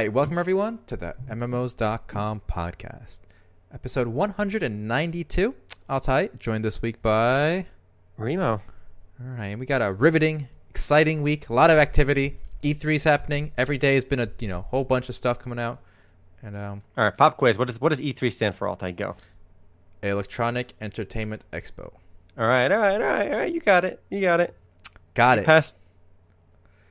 right, welcome everyone to the MMOs.com podcast, episode 192. Altai, joined this week by Remo. All right, and we got a riveting, exciting week. A lot of activity. E3 is happening. Every day has been a you know whole bunch of stuff coming out, and um, All right, pop quiz. What does what does E3 stand for? Altai, go. Electronic Entertainment Expo. All right, all right, all right, all right. You got it. You got it. Got it. Passed.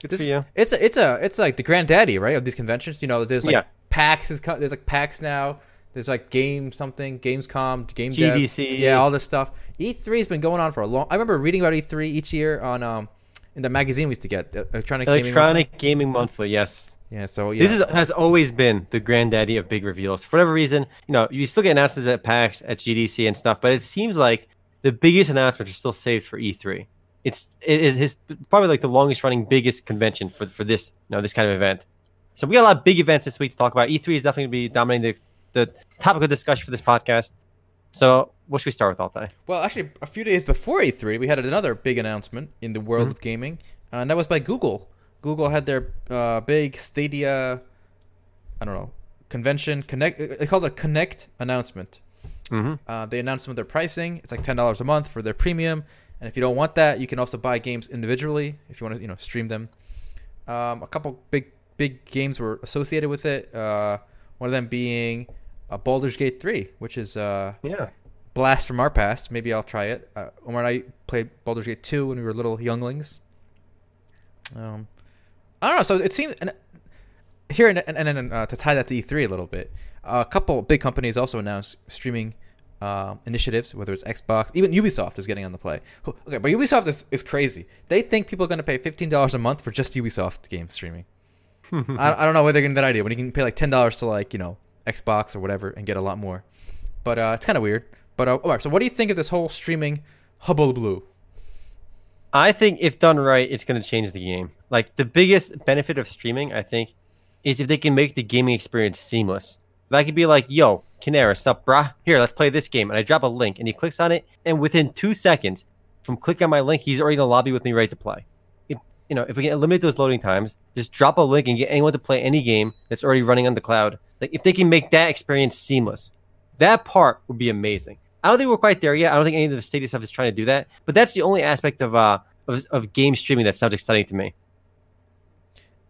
Good This, for you. it's a, it's a, it's like the granddaddy, right, of these conventions. You know, there's like Yeah. PAX is there's like PAX now. There's like game something, Gamescom, Game Dev. GDC. yeah, all this stuff. E3 has been going on for a long. I remember reading about E3 each year on um in the magazine we used to get, uh, Electronic Gaming Monthly. Electronic Gaming Monthly. Yes. Yeah, so yeah, This is has always been the granddaddy of big reveals. For whatever reason, you know, you still get announcements at PAX, at GDC, and stuff, but it seems like the biggest announcements are still saved for E3. It's it is his probably like the longest running, biggest convention for for this you know this kind of event. So we got a lot of big events this week to talk about. E3 is definitely going to be dominating the, the topic of discussion for this podcast. So what should we start with, Altai? Well, actually, a few days before E3, we had another big announcement in the world Mhm. of gaming, uh, and that was by Google. Google had their uh, big Stadia, I don't know, convention connect. They called it a Connect announcement. Mm-hmm. Uh, they announced some of their pricing. It's like ten dollars a month for their premium, and if you don't want that, you can also buy games individually if you want to, you know, stream them. Um, a couple big big games were associated with it. Uh, one of them being uh, Baldur's Gate 3, which is uh, Yeah. blast from our past. Maybe I'll try it. Uh, Omar and I played Baldur's Gate 2 when we were little younglings. Um, I don't know. So it seems and here and and, and then uh, to tie that to E3 a little bit, a couple big companies also announced streaming um, initiatives, whether it's Xbox, even Ubisoft is getting on the play. Okay, but Ubisoft is, is crazy. They think people are going to pay fifteen dollars a month for just Ubisoft game streaming. I, I don't know where they're getting that idea when you can pay like ten dollars to like you know Xbox or whatever and get a lot more. But uh, it's kind of weird. But uh, all right, so what do you think of this whole streaming hullabaloo? I think if done right, it's going to change the game. Like the biggest benefit of streaming, I think, is if they can make the gaming experience seamless. If I could be like, "Yo, Canara, sup, brah? Here, let's play this game," and I drop a link, and he clicks on it, and within two seconds from clicking on my link, he's already in the lobby with me, ready to play. If you know, if we can eliminate those loading times, just drop a link and get anyone to play any game that's already running on the cloud. Like if they can make that experience seamless, that part would be amazing. I don't think we're quite there yet. I don't think any of the Stadia stuff is trying to do that. But that's the only aspect of uh of, of game streaming that sounds exciting to me.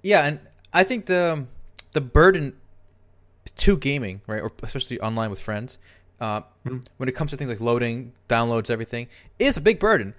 Yeah, and I think the the burden to gaming, right, or especially online with friends, uh, Mhm. when it comes to things like loading, downloads, everything, is a big burden.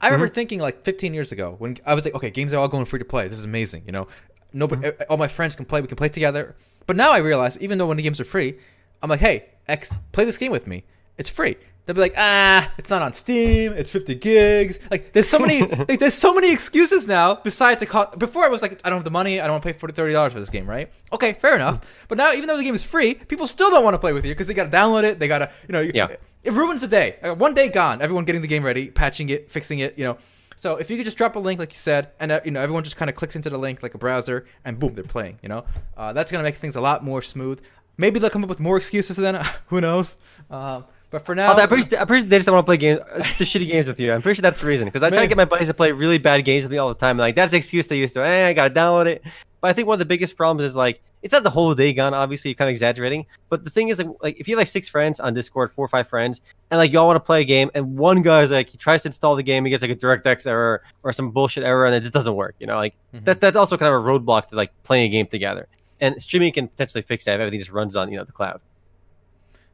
I remember thinking like 15 years ago when I was like, okay, games are all going free to play. This is amazing, you know. Nobody, all my friends can play. We can play together. But now I realize, even though when the games are free, I'm like, hey, X, play this game with me. It's free. They'll be like, ah, it's not on Steam. It's 50 gigs. Like, there's so many, like, there's so many excuses now. Besides the cost, before I was like, I don't have the money. I don't want to pay 40 30 dollars for this game, right? Okay, fair enough. But now, even though the game is free, people still don't want to play with you because they got to download it. They got to, you know, Yeah. it ruins the day. Uh, One day gone. Everyone getting the game ready, patching it, fixing it. You know. So if you could just drop a link, like you said, and uh, you know everyone just kind of clicks into the link like a browser, and boom, they're playing. You know, uh, that's gonna make things a lot more smooth. Maybe they'll come up with more excuses then. Who knows? Um, but for now, Although I'm pretty, I'm pretty sure they just don't want to play games, uh, the shitty games with you. I'm pretty sure that's the reason. Because I try to get my buddies to play really bad games with me all the time. Like that's the excuse they used to. Eh, I gotta download it. But I think one of the biggest problems is like it's not the whole day gone. Obviously, you're kind of exaggerating. But the thing is, like, like if you have like six friends on Discord, four or five friends, and like y'all want to play a game, and one guy's like he tries to install the game, he gets like a DirectX error or some bullshit error, and it just doesn't work. You know, like Mhm. that that's also kind of a roadblock to like playing a game together. And streaming can potentially fix that if everything just runs on you know the cloud.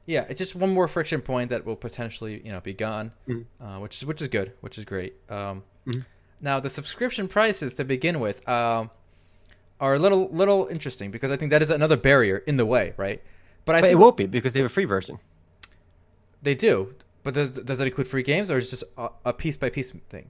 Yeah, it's just one more friction point that will potentially you know be gone, Mhm. uh, which is which is good, which is great. Um, Mhm. Now the subscription prices to begin with um, are a little little interesting because I think that is another barrier in the way, right? But I But it won't be because they have a free version. they do. But does does that include free games or is it just a, a piece by piece thing?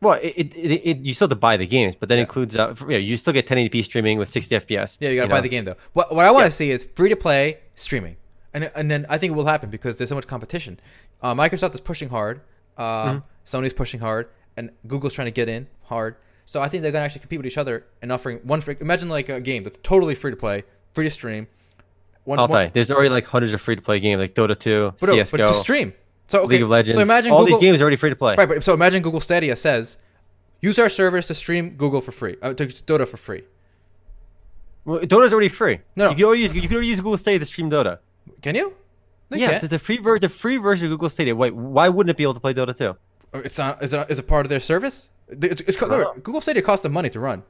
Well, it, it, it, you still have to buy the games, but that Yeah. includes uh, f- yeah, you still get 1080p streaming with 60 FPS. Yeah, you gotta know? buy the game though. What what I want to Yeah. see is free to play streaming, and and then I think it will happen because there's so much competition. Uh, Microsoft is pushing hard, uh, Mm-hmm. Sony's pushing hard, and Google's trying to get in hard. So I think they're gonna actually compete with each other and offering one free. Imagine like a game that's totally free to play, free to stream. One, I'll one- there's already like hundreds of free to play games like Dota 2, but, CS:GO, but to stream. So okay, League of Legends. So imagine all Google, these games are already free to play. Right, but so imagine Google Stadia says, use our service to stream Google for free, uh, to Dota for free. Well, Dota's already free. No. you can already use you can already use Google Stadia to stream Dota. Can you? No, yeah, the, the free ver- the free version of Google Stadia. Wait, why wouldn't it be able to play Dota too? Oh, It's not. Is it, is it part of their service? It's, it's, remember, uh-huh. Google Stadia costs them money to run.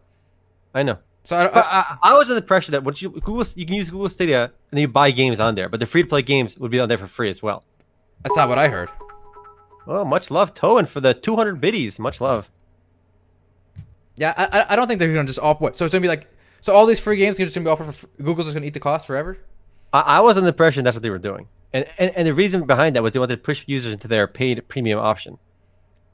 I know. So I, I, I, I was under the pressure that once you Google you can use Google Stadia and then you buy games on there, but the free to play games would be on there for free as well. that's not what I heard. Well, much love, Toan, for the 200 biddies. Much love. Yeah, I, I- I don't think they're gonna just off what. So it's gonna be like. So all these free games are just gonna be offered for. Google's just gonna eat the cost forever. I, I was under the impression that's what they were doing, and, and and the reason behind that was they wanted to push users into their paid premium option.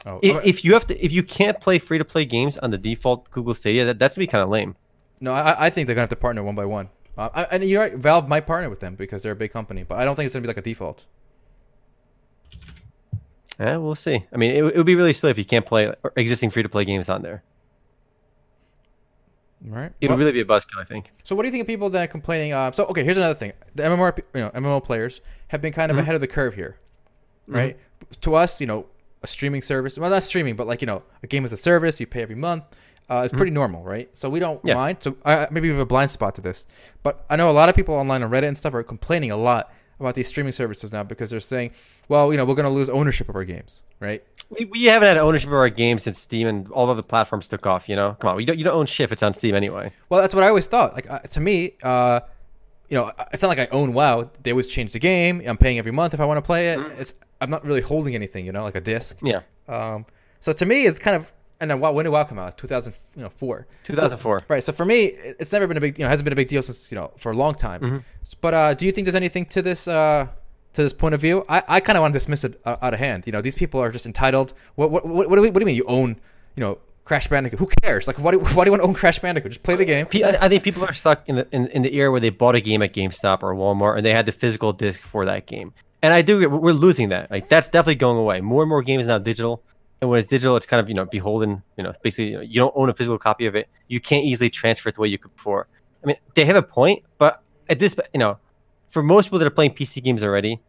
Oh, If, okay. if you have to, if you can't play free to play games on the default Google Stadia, that, that's to be kind of lame. no, I, I think they're gonna have to partner one by one. Uh, I, and you're right. Valve might partner with them because they're a big company, but I don't think it's gonna be like a default. Yeah, we'll see. I mean, it, it would be really silly if you can't play existing free to play games on there. Right. It Well- would really be a buzzkill, I think. So what do you think of people that are complaining? Uh, so okay, here's another thing: the MMO, you know, MMO players have been kind of ahead of the curve here, right? To us, you know, a streaming service, well, not streaming, but like you know, a game as a service, you pay every month. Uh, it's pretty normal, right? So we don't Yeah. mind. So uh, maybe we have a blind spot to this, but I know a lot of people online on Reddit and stuff are complaining a lot about these streaming services now because they're saying, well, you know, we're going to lose ownership of our games, right? We, we haven't had ownership of our games since Steam and all other platforms took off. You know, come on, you don't you don't own shit if it's on Steam anyway. Well, that's what I always thought. Like uh, to me, uh, you know, it's not like I own WoW. They always change the game. I'm paying every month if I want to play it. It's I'm not really holding anything, you know, like a disc. Yeah, Um, so to me, it's kind of and then when did WoW come out? 2004. 2004. So, right. So for me, it's never been a big, you know, hasn't been a big deal since you know for a long time. But uh, do you think there's anything to this? Uh, to this point of view, I, I kind of want to dismiss it uh, out of hand. You know, these people are just entitled. What what what, what, do, we, what do you mean you own? You know, Crash Bandicoot. Who cares? Like, why do, why do you want to own Crash Bandicoot? Just play the game. I I think people are stuck in the in, in the era where they bought a game at GameStop or Walmart and they had the physical disc for that game. And I do we're losing that. Like that's definitely going away. More and more games now digital, and when it's digital, it's kind of you know beholden. You know, basically you, know, you don't own a physical copy of it. You can't easily transfer it the way you could before. I mean, they have a point, but at this, you know, for most people that are playing PC games already,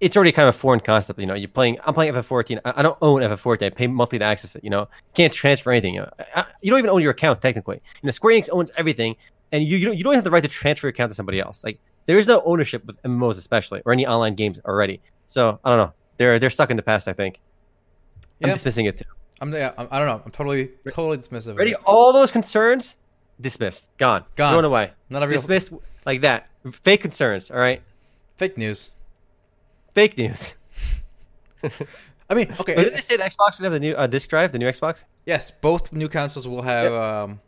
it's already kind of a foreign concept. You know, you're playing. I'm playing FF14. I, I don't own FF14. I pay monthly to access it. You know, can't transfer anything. You, know. I, I- you don't even own your account technically. You know, Square Enix owns everything, and you you don't, you don't have the right to transfer your account to somebody else. Like there is no ownership with MMOs, especially or any online games already. So I don't know. They're they're stuck in the past. I think. I'm Yeah. dismissing it. Too. I'm yeah. I'm, I don't know. I'm totally totally dismissive. Ready? All those concerns dismissed, gone, Gone. thrown away, Not a real dismissed like that. Fake concerns. All right. fake news. Fake news. I mean, okay. Did they say the Xbox would have the new uh, disc drive, the new Xbox? Yes, both new consoles will have um,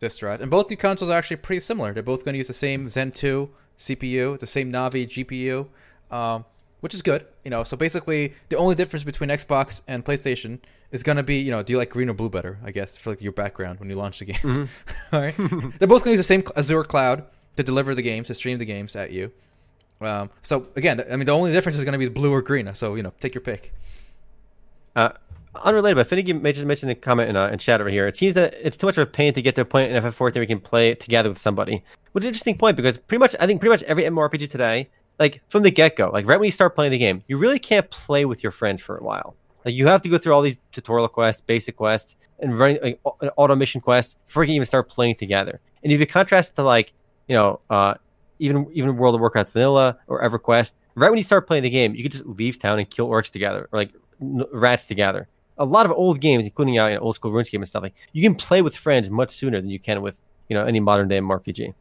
this drive, and both new consoles are actually pretty similar. They're both going to use the same Zen 2 CPU, the same Navi GPU, um, which is good. You know, so basically, the only difference between Xbox and PlayStation is going to be, you know, do you like green or blue better? I guess for like your background when you launch the games. All right, they're both going to use the same Azure cloud to deliver the games, to stream the games at you. Um, so again, I mean, the only difference is going to be blue or green. So you know, take your pick. Uh, unrelated, but Finnegan just mentioned a comment in, uh, in chat over here. It seems that it's too much of a pain to get to a point in FF14 where we can play it together with somebody. Which is an interesting point because pretty much, I think pretty much every MMORPG today, like from the get go, like right when you start playing the game, you really can't play with your friends for a while. Like you have to go through all these tutorial quests, basic quests, and running like auto mission quests before you can even start playing together. And if you contrast to like, you know, uh, even even World of Warcraft Vanilla or EverQuest, right when you start playing the game, you can just leave town and kill orcs together or like rats together. A lot of old games, including uh, you know, old school RuneScape and stuff, like you can play with friends much sooner than you can with you know any modern day RPG.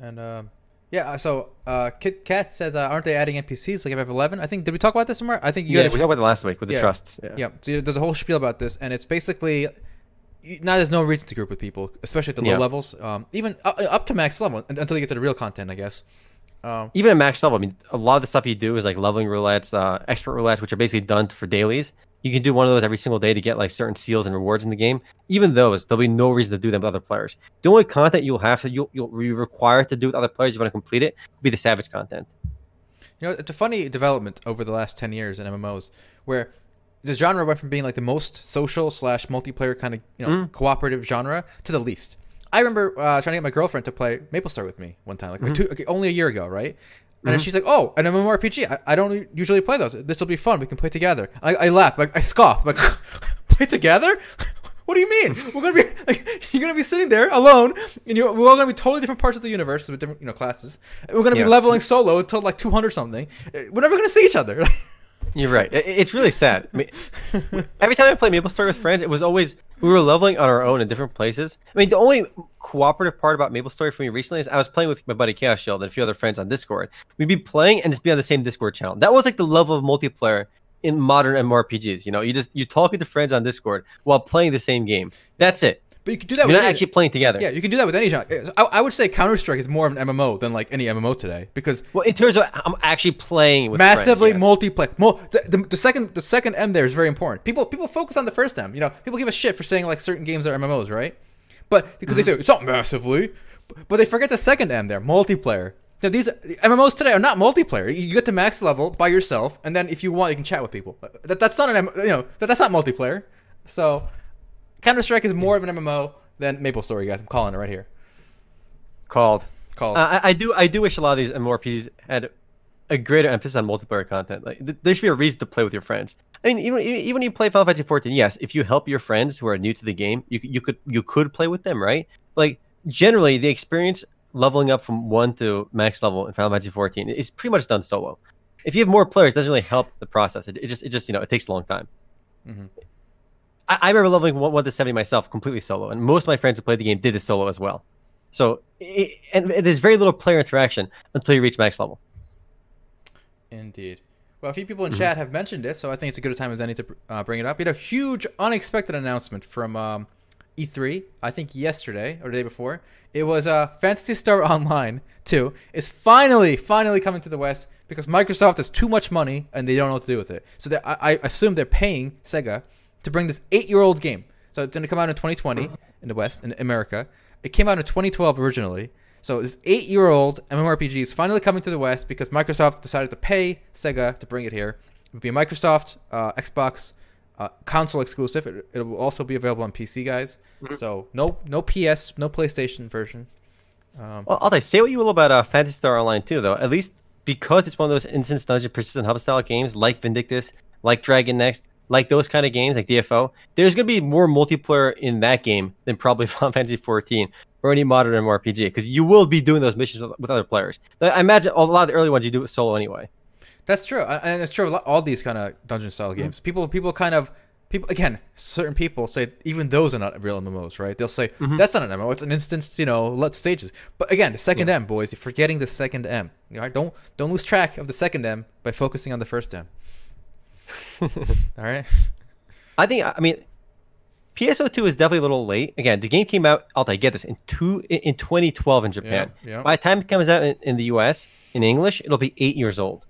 And um, yeah, so uh, Kit Kat says, uh, aren't they adding NPCs like FF11? I think did we talk about this somewhere? I think you Yeah, we talked about it last week with the Yeah. trusts. Yeah. yeah. So there's a whole spiel about this, and it's basically now there's no reason to group with people, especially at the low Yeah. levels, um, even up, up to max level until you get to the real content, I guess. Um, Even at max level, I mean, a lot of the stuff you do is like leveling roulettes, uh, expert roulettes, which are basically done for dailies. You can do one of those every single day to get like certain seals and rewards in the game. Even those, there'll be no reason to do them with other players. The only content you'll have to you'll, you'll be required to do with other players if you want to complete it will be the savage content. You know, it's a funny development over the last ten years in MMOs, where the genre went from being like the most social slash multiplayer kind of you know cooperative genre to the least. I remember uh, trying to get my girlfriend to play Maple Story with me one time, like two, okay, only a year ago, right? And then mm-hmm. she's like, "Oh, an MMORPG. I, I don't usually play those. This will be fun. We can play together." I, I laughed, like I scoffed, like, "Play together? What do you mean? We're gonna be like you're gonna be sitting there alone, and you're we're all gonna be totally different parts of the universe with different you know classes. We're gonna Yeah. be leveling solo until like 200 something. We're never gonna see each other. You're right. It's really sad. I mean, every time I play Maple Story with friends, it was always we were leveling on our own in different places. I mean, the only cooperative part about Maple Story for me recently is I was playing with my buddy Chaos Shield and a few other friends on Discord. We'd be playing and just be on the same Discord channel. That was like the level of multiplayer in modern MMORPGs. You know, you just you talk with the friends on Discord while playing the same game. That's it. But you can do that. You're with not any- actually playing together. Yeah, you can do that with any genre. I, I would say Counter Strike is more of an MMO than like any MMO today because Well, in terms of I'm actually playing with massively friends, multiplayer. Mul- the, the, the second the second M there is very important. People people focus on the first M. You know, people give a shit for saying like certain games are MMOs, right? But because they mm-hmm. say it's not massively, but they forget the second M there, multiplayer. Now these MMOs today are not multiplayer. You get to max level by yourself, and then if you want, you can chat with people. That, that's not an M, you know that, that's not multiplayer. So Counter Strike is more of an MMO than Maple Story, guys. I'm calling it right here. called. Called. Uh, I, I do I do wish a lot of these MMORPGs had a greater emphasis on multiplayer content. Like th- there should be a reason to play with your friends. I mean, even even even when you play Final Fantasy 14, yes, if you help your friends who are new to the game, you could- you could you could play with them, right? Like generally, the experience leveling up from one to max level in Final Fantasy 14 is pretty much done solo. If you have more players, it doesn't really help the process. It, it just it just you know it takes a long time. Mhm. I, I remember leveling one, one to 70 myself completely solo, and most of my friends who played the game did it solo as well. So, it, and there's very little player interaction until you reach max level. Indeed. Well, a few people in Mm-hmm. chat have mentioned it, so I think it's a good time as any to uh, bring it up. We had a huge, unexpected announcement from um, E3, I think yesterday or the day before. It was uh, Phantasy Star Online 2 is finally, finally coming to the West because Microsoft has too much money and they don't know what to do with it. So I, I assume they're paying Sega to bring this eight-year-old game. So it's going to come out in 2020 in the West, in America. It came out in 2012 originally. So this eight-year-old MMORPG is finally coming to the West because Microsoft decided to pay Sega to bring it here. It will be a Microsoft, uh, Xbox, uh, console exclusive. It, it will also be available on PC, guys. So no, no PS, no PlayStation version. Um, Well, I'll say what you will about uh, Phantasy Star Online too, though. At least because it's one of those instance dungeon persistent hub style games, like Vindictus, like Dragon Nest, like those kind of games, like DFO. There's going to be more multiplayer in that game than probably Final Fantasy 14 or any modern MMORPG, because you will be doing those missions with, with other players. I imagine a lot of the early ones you do it solo anyway. That's true, and it's true. of All these kind of dungeon style Mm-hmm. games, people, people kind of, people again. Certain people say even those are not real MMOs, right? They'll say Mm-hmm. that's not an MMO; it's an instance, you know, let stages. But again, the second M, boys, you're forgetting the second M. All right, don't don't lose track of the second M by focusing on the first M. All right, I think I mean PSO2 is definitely a little late. Again, the game came out. I'll get this in two in 2012 in Japan. Yeah, yeah. By the time it comes out in, in the US in English, it'll be eight years old.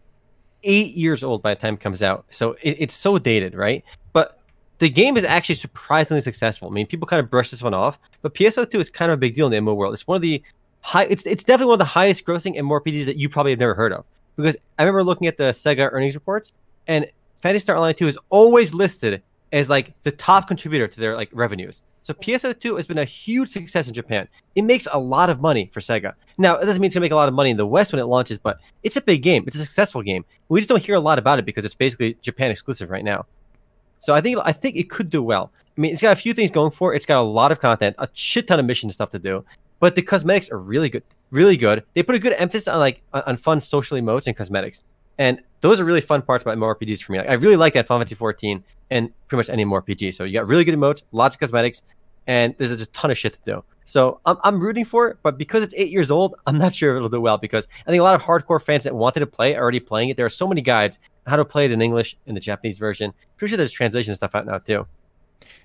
Eight years old by the time it comes out. So it, it's so dated, right? But the game is actually surprisingly successful. I mean, people kind of brush this one off, but PSO2 is kind of a big deal in the MMO world. It's one of the high. It's it's definitely one of the highest grossing MMORPGs that you probably have never heard of. Because I remember looking at the Sega earnings reports, and Phantasy Star Online 2 is always listed as like the top contributor to their like revenues. So PSO2 has been a huge success in Japan. It makes a lot of money for Sega. Now, it doesn't mean it's gonna make a lot of money in the West when it launches, but it's a big game. It's a successful game. We just don't hear a lot about it because it's basically Japan exclusive right now. So I think I think it could do well. I mean, it's got a few things going for it. It's got a lot of content, a shit ton of mission stuff to do, but the cosmetics are really good, really good. They put a good emphasis on like on fun social emotes and cosmetics, and those are really fun parts about MMORPGs for me. Like, I really like that Final Fantasy 14 and pretty much any MMORPG. So you got really good emotes, lots of cosmetics, and there's just a ton of shit to do. So I'm, I'm rooting for it, but because it's eight years old, I'm not sure if it'll do well because I think a lot of hardcore fans that wanted to play are already playing it. There are so many guides on how to play it in English in the Japanese version. Pretty sure there's translation stuff out now too.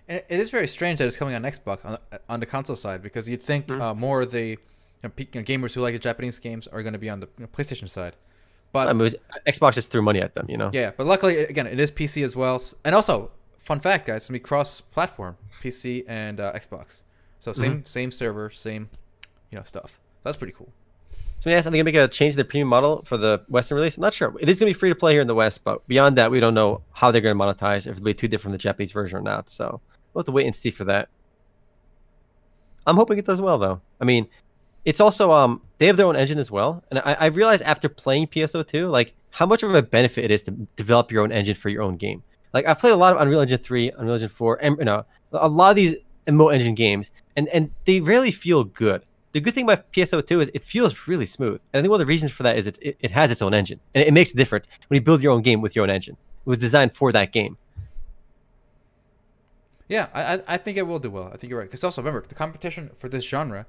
And it is very strange that it's coming on Xbox on, on the console side because you'd think Mm-hmm. uh, more of the you know, you know, gamers who like the Japanese games are going to be on the you know, PlayStation side. But I mean, Xbox just threw money at them, you know. yeah, but luckily again it is PC as well, and also fun fact, guys, it's gonna be cross-platform, PC and uh, Xbox. So same Mm-hmm. same server, same you know stuff. That's pretty cool. So yes, I think they gonna make a change to the premium model for the Western release. I'm not sure. It is going to be free to play here in the West, but beyond that, we don't know how they're going to monetize. If it'll be too different from the Japanese version or not. So we'll have to wait and see for that. I'm hoping it does well, though. I mean, it's also um they have their own engine as well, and I, I realized after playing PSO2 like how much of a benefit it is to develop your own engine for your own game. Like I've played a lot of Unreal Engine 3, Unreal Engine 4, and you know a lot of these MMO engine games, and and they rarely feel good. The good thing about PSO2 is it feels really smooth, and I think one of the reasons for that is it it, it has its own engine, and it, it makes a difference when you build your own game with your own engine. It was designed for that game. Yeah, I- I think it will do well. I think you're right. Because also remember the competition for this genre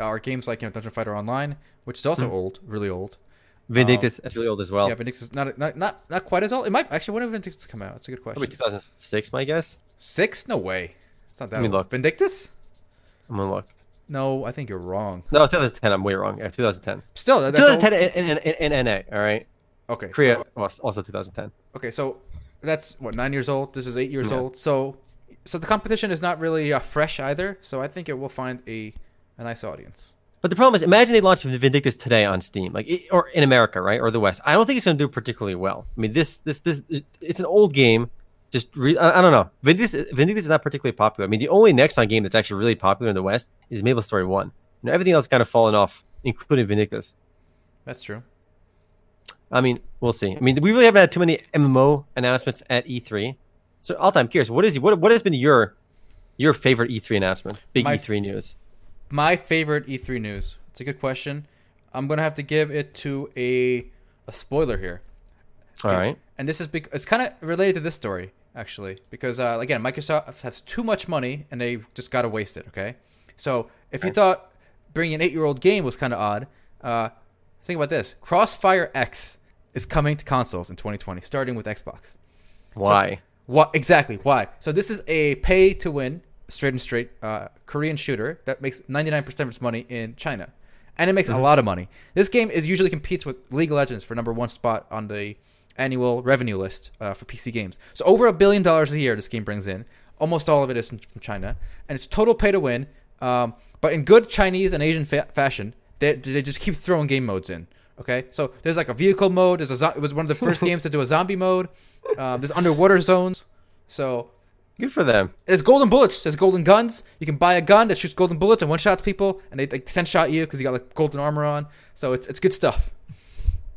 are games like you know Dungeon Fighter Online, which is also old, really old. Vindictus is really old as well. Yeah, Vindictus is not not not not quite as old. It might actually when did Vindictus come out? It's a good Probably question. 2006, my guess. Six? No way. It's not that. Let me old. look. Vindictus? I'm gonna look. No, I think you're wrong. No, 2010. I'm way wrong. Yeah, 2010. Still, that- 2010 in, in, in, in NA. All right. Okay, Korea so- well, also 2010. okay, so that's what nine years old. This is eight years Yeah. old. So, so the competition is not really uh, fresh either. So I think it will find a a nice audience. But the problem is, imagine they launched Vindictus today on Steam, like or in America, right, or the West. I don't think it's going to do particularly well. I mean, this this this it's an old game. Just re- I, I don't know. Vindictus Vindictus is not particularly popular. I mean, the only Nexon game that's actually really popular in the West is Maple Story One. You know, everything else kind of fallen off, including Vindictus. That's true. I mean, we'll see. I mean, we really haven't had too many MMO announcements at E3. So, Alta, I'm curious. What is what what has been your your favorite E3 announcement? Big My- E3 news. My favorite E3 news. It's a good question. I'm gonna have to give it to a a spoiler here. All right. And this is bec- it's kind of related to this story actually because uh, again Microsoft has too much money and they just gotta waste it. Okay, so if you thought bringing an eight-year-old game was kind of odd, uh, think about this: Crossfire X is coming to consoles in 2020, starting with Xbox. Why? What exactly? Why? So this is a pay-to-win, straight and straight uh, Korean shooter that makes 99% of its money in China, and it makes a lot of money. This game is usually competes with League of Legends for number one spot on the annual revenue list uh, for PC games. So over a billion dollars a year this game brings in. Almost all of it is from China, and it's total pay-to-win. Um, but in good Chinese and Asian fa- fashion, they, they just keep throwing game modes in. Okay, so there's like a vehicle mode. There's a zo- it was one of the first games to do a zombie mode. Um, there's underwater zones. So Good for them. there's golden bullets. There's golden guns. You can buy a gun that shoots golden bullets and one shots people, and they like ten shot you because you got like golden armor on. So it's it's good stuff.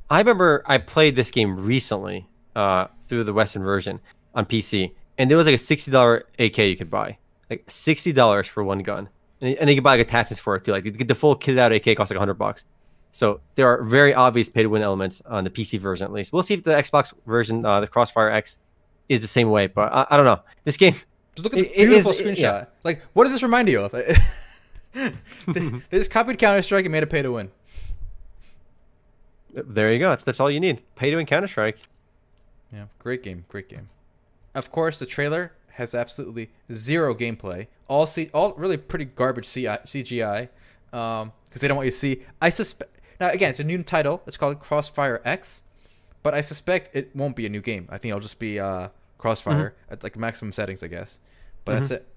I remember I played this game recently uh, through the Western version on PC, and there was like a sixty dollar AK you could buy, like sixty dollars for one gun, and, and you could buy like attachments for it too. Like you get the full kitted out AK costs like hundred bucks. So there are very obvious pay to win elements on the PC version at least. We'll see if the Xbox version, uh, the Crossfire X, is the same way. But I, I don't know. This game, Just look at this It- it beautiful is- screenshot. yeah. Like, what does this remind you of? they, just copied Counter Strike and made a pay to win. there you go. That's, that's all you need. Pay to win Counter Strike. Yeah, great game, great game. Of course, the trailer has absolutely zero gameplay. All C, all really pretty garbage CI, CGI, because um, they don't want you to see. I suspect now again, it's a new title. It's called Crossfire X, but I suspect it won't be a new game. I think it'll just be uh, Crossfire at like maximum settings, I guess. But that's it.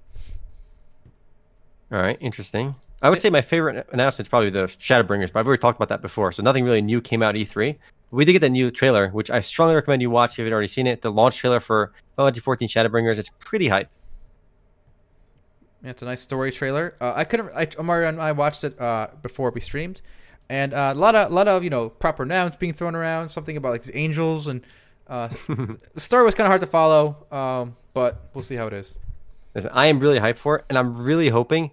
All right, interesting. I would say my favorite announcement is probably the Shadowbringers, but I've already talked about that before. So nothing really new came out E3. We did get that new trailer, which I strongly recommend you watch if you haven't already seen it. The launch trailer for Final Fantasy 14 Shadowbringers is pretty hype. Yeah, it's a nice story trailer. Uh, I couldn't. I, Mario and I watched it uh, before we streamed, and uh, a lot of, lot of you know proper nouns being thrown around. Something about like these angels, and uh, the story was kind of hard to follow. Um, but we'll see how it is. Listen, I am really hyped for it, and I'm really hoping.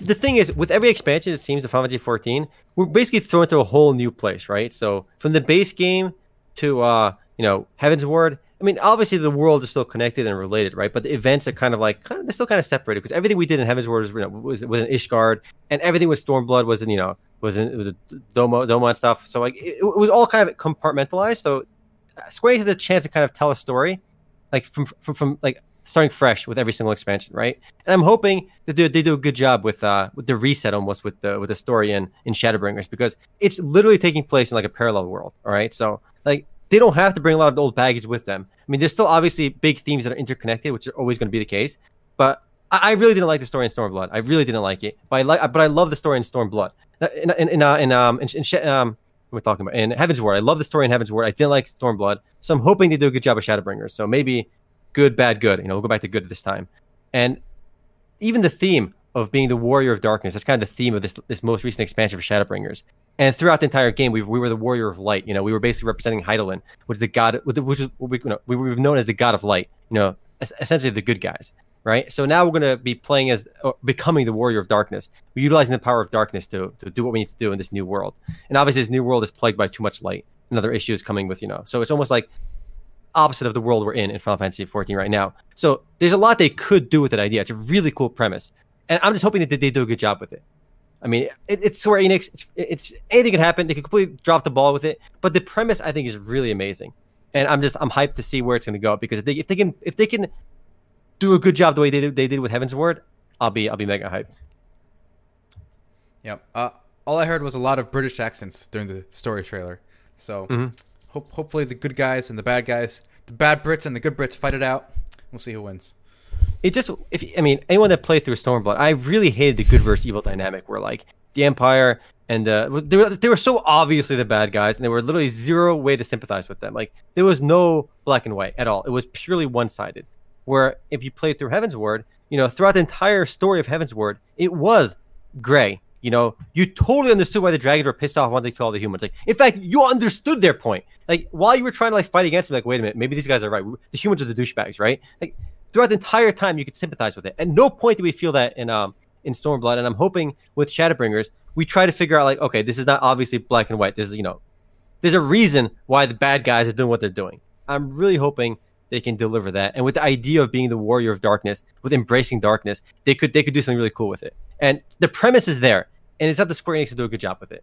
The thing is, with every expansion, it seems to Final Fantasy 14, we're basically thrown into a whole new place, right? So from the base game to uh, you know Heavensward. I mean, obviously the world is still connected and related, right? But the events are kind of like kind of they're still kind of separated because everything we did in Heavensward was you know, was was in Ishgard, and everything with Stormblood was in you know was in the Doma and stuff. So like it, it was all kind of compartmentalized. So uh, Square has a chance to kind of tell a story, like from from, from like starting fresh with every single expansion, right? And I'm hoping that they, they do a good job with uh with the reset almost with the with the story in in Shadowbringers because it's literally taking place in like a parallel world. All right, so like they don't have to bring a lot of the old baggage with them. I mean, there's still obviously big themes that are interconnected, which are always going to be the case. But I, I really didn't like the story in Stormblood. I really didn't like it. But I like, but I love the story in Stormblood. In in in, uh, in um in, in, um we're talking about in Heavensward. I love the story in Heavensward. I didn't like Stormblood, so I'm hoping they do a good job of Shadowbringers. So maybe good, bad, good. You know, we'll go back to good this time. And even the theme of being the warrior of darkness, that's kind of the theme of this this most recent expansion for Shadowbringers. And throughout the entire game, we, we were the warrior of light. You know, we were basically representing Hydaelyn, which is the god, which is what we, you know, we were known as the god of light. You know, essentially the good guys. right? So now we're going to be playing as becoming the warrior of darkness. We're utilizing the power of darkness to, to do what we need to do in this new world. And obviously, this new world is plagued by too much light Another issue is coming with, you know. So it's almost like opposite of the world we're in in Final Fantasy 14 right now. So there's a lot they could do with that idea. It's a really cool premise. And I'm just hoping that they do a good job with it. I mean, it, it's Square Enix. It's, it's anything can happen. They could completely drop the ball with it. But the premise, I think, is really amazing. And I'm just I'm hyped to see where it's going to go because if they, if they can if they can do a good job the way they did, they did with Heavensward, I'll be I'll be mega hyped. Yep. Uh, all I heard was a lot of British accents during the story trailer. So Mhm. hope, hopefully the good guys and the bad guys, the bad Brits and the good Brits fight it out. We'll see who wins. It just if I mean anyone that played through Stormblood, I really hated the good versus evil dynamic where like the Empire and uh, they were they were so obviously the bad guys and there were literally zero way to sympathize with them. Like there was no black and white at all. It was purely one sided. Where if you played through Heavensward, you know throughout the entire story of Heavensward, it was gray. You know, you totally understood why the dragons were pissed off when they killed all the humans. Like, in fact, you understood their point. Like, while you were trying to like fight against them, like, wait a minute, maybe these guys are right. The humans are the douchebags, right? Like, throughout the entire time you could sympathize with it. At no point do we feel that in um in Stormblood, and I'm hoping with Shadowbringers we try to figure out like, okay, this is not obviously black and white. There's you know, there's a reason why the bad guys are doing what they're doing. I'm really hoping they can deliver that, and with the idea of being the warrior of darkness, with embracing darkness, they could they could do something really cool with it. And the premise is there, and it's up to Square Enix to do a good job with it.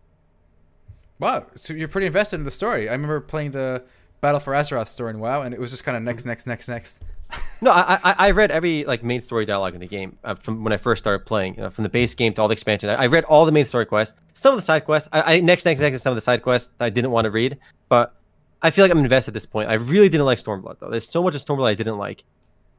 Wow, so you're pretty invested in the story. I remember playing the Battle for Azeroth story in WoW, and it was just kind of next, next, next, next. No, I, I I read every like main story dialogue in the game uh, from when I first started playing, you know, from the base game to all the expansion. I, I read all the main story quests, some of the side quests. I, I next next next and some of the side quests I didn't want to read, but I feel like I'm invested at this point. I really didn't like Stormblood though. There's so much of Stormblood I didn't like,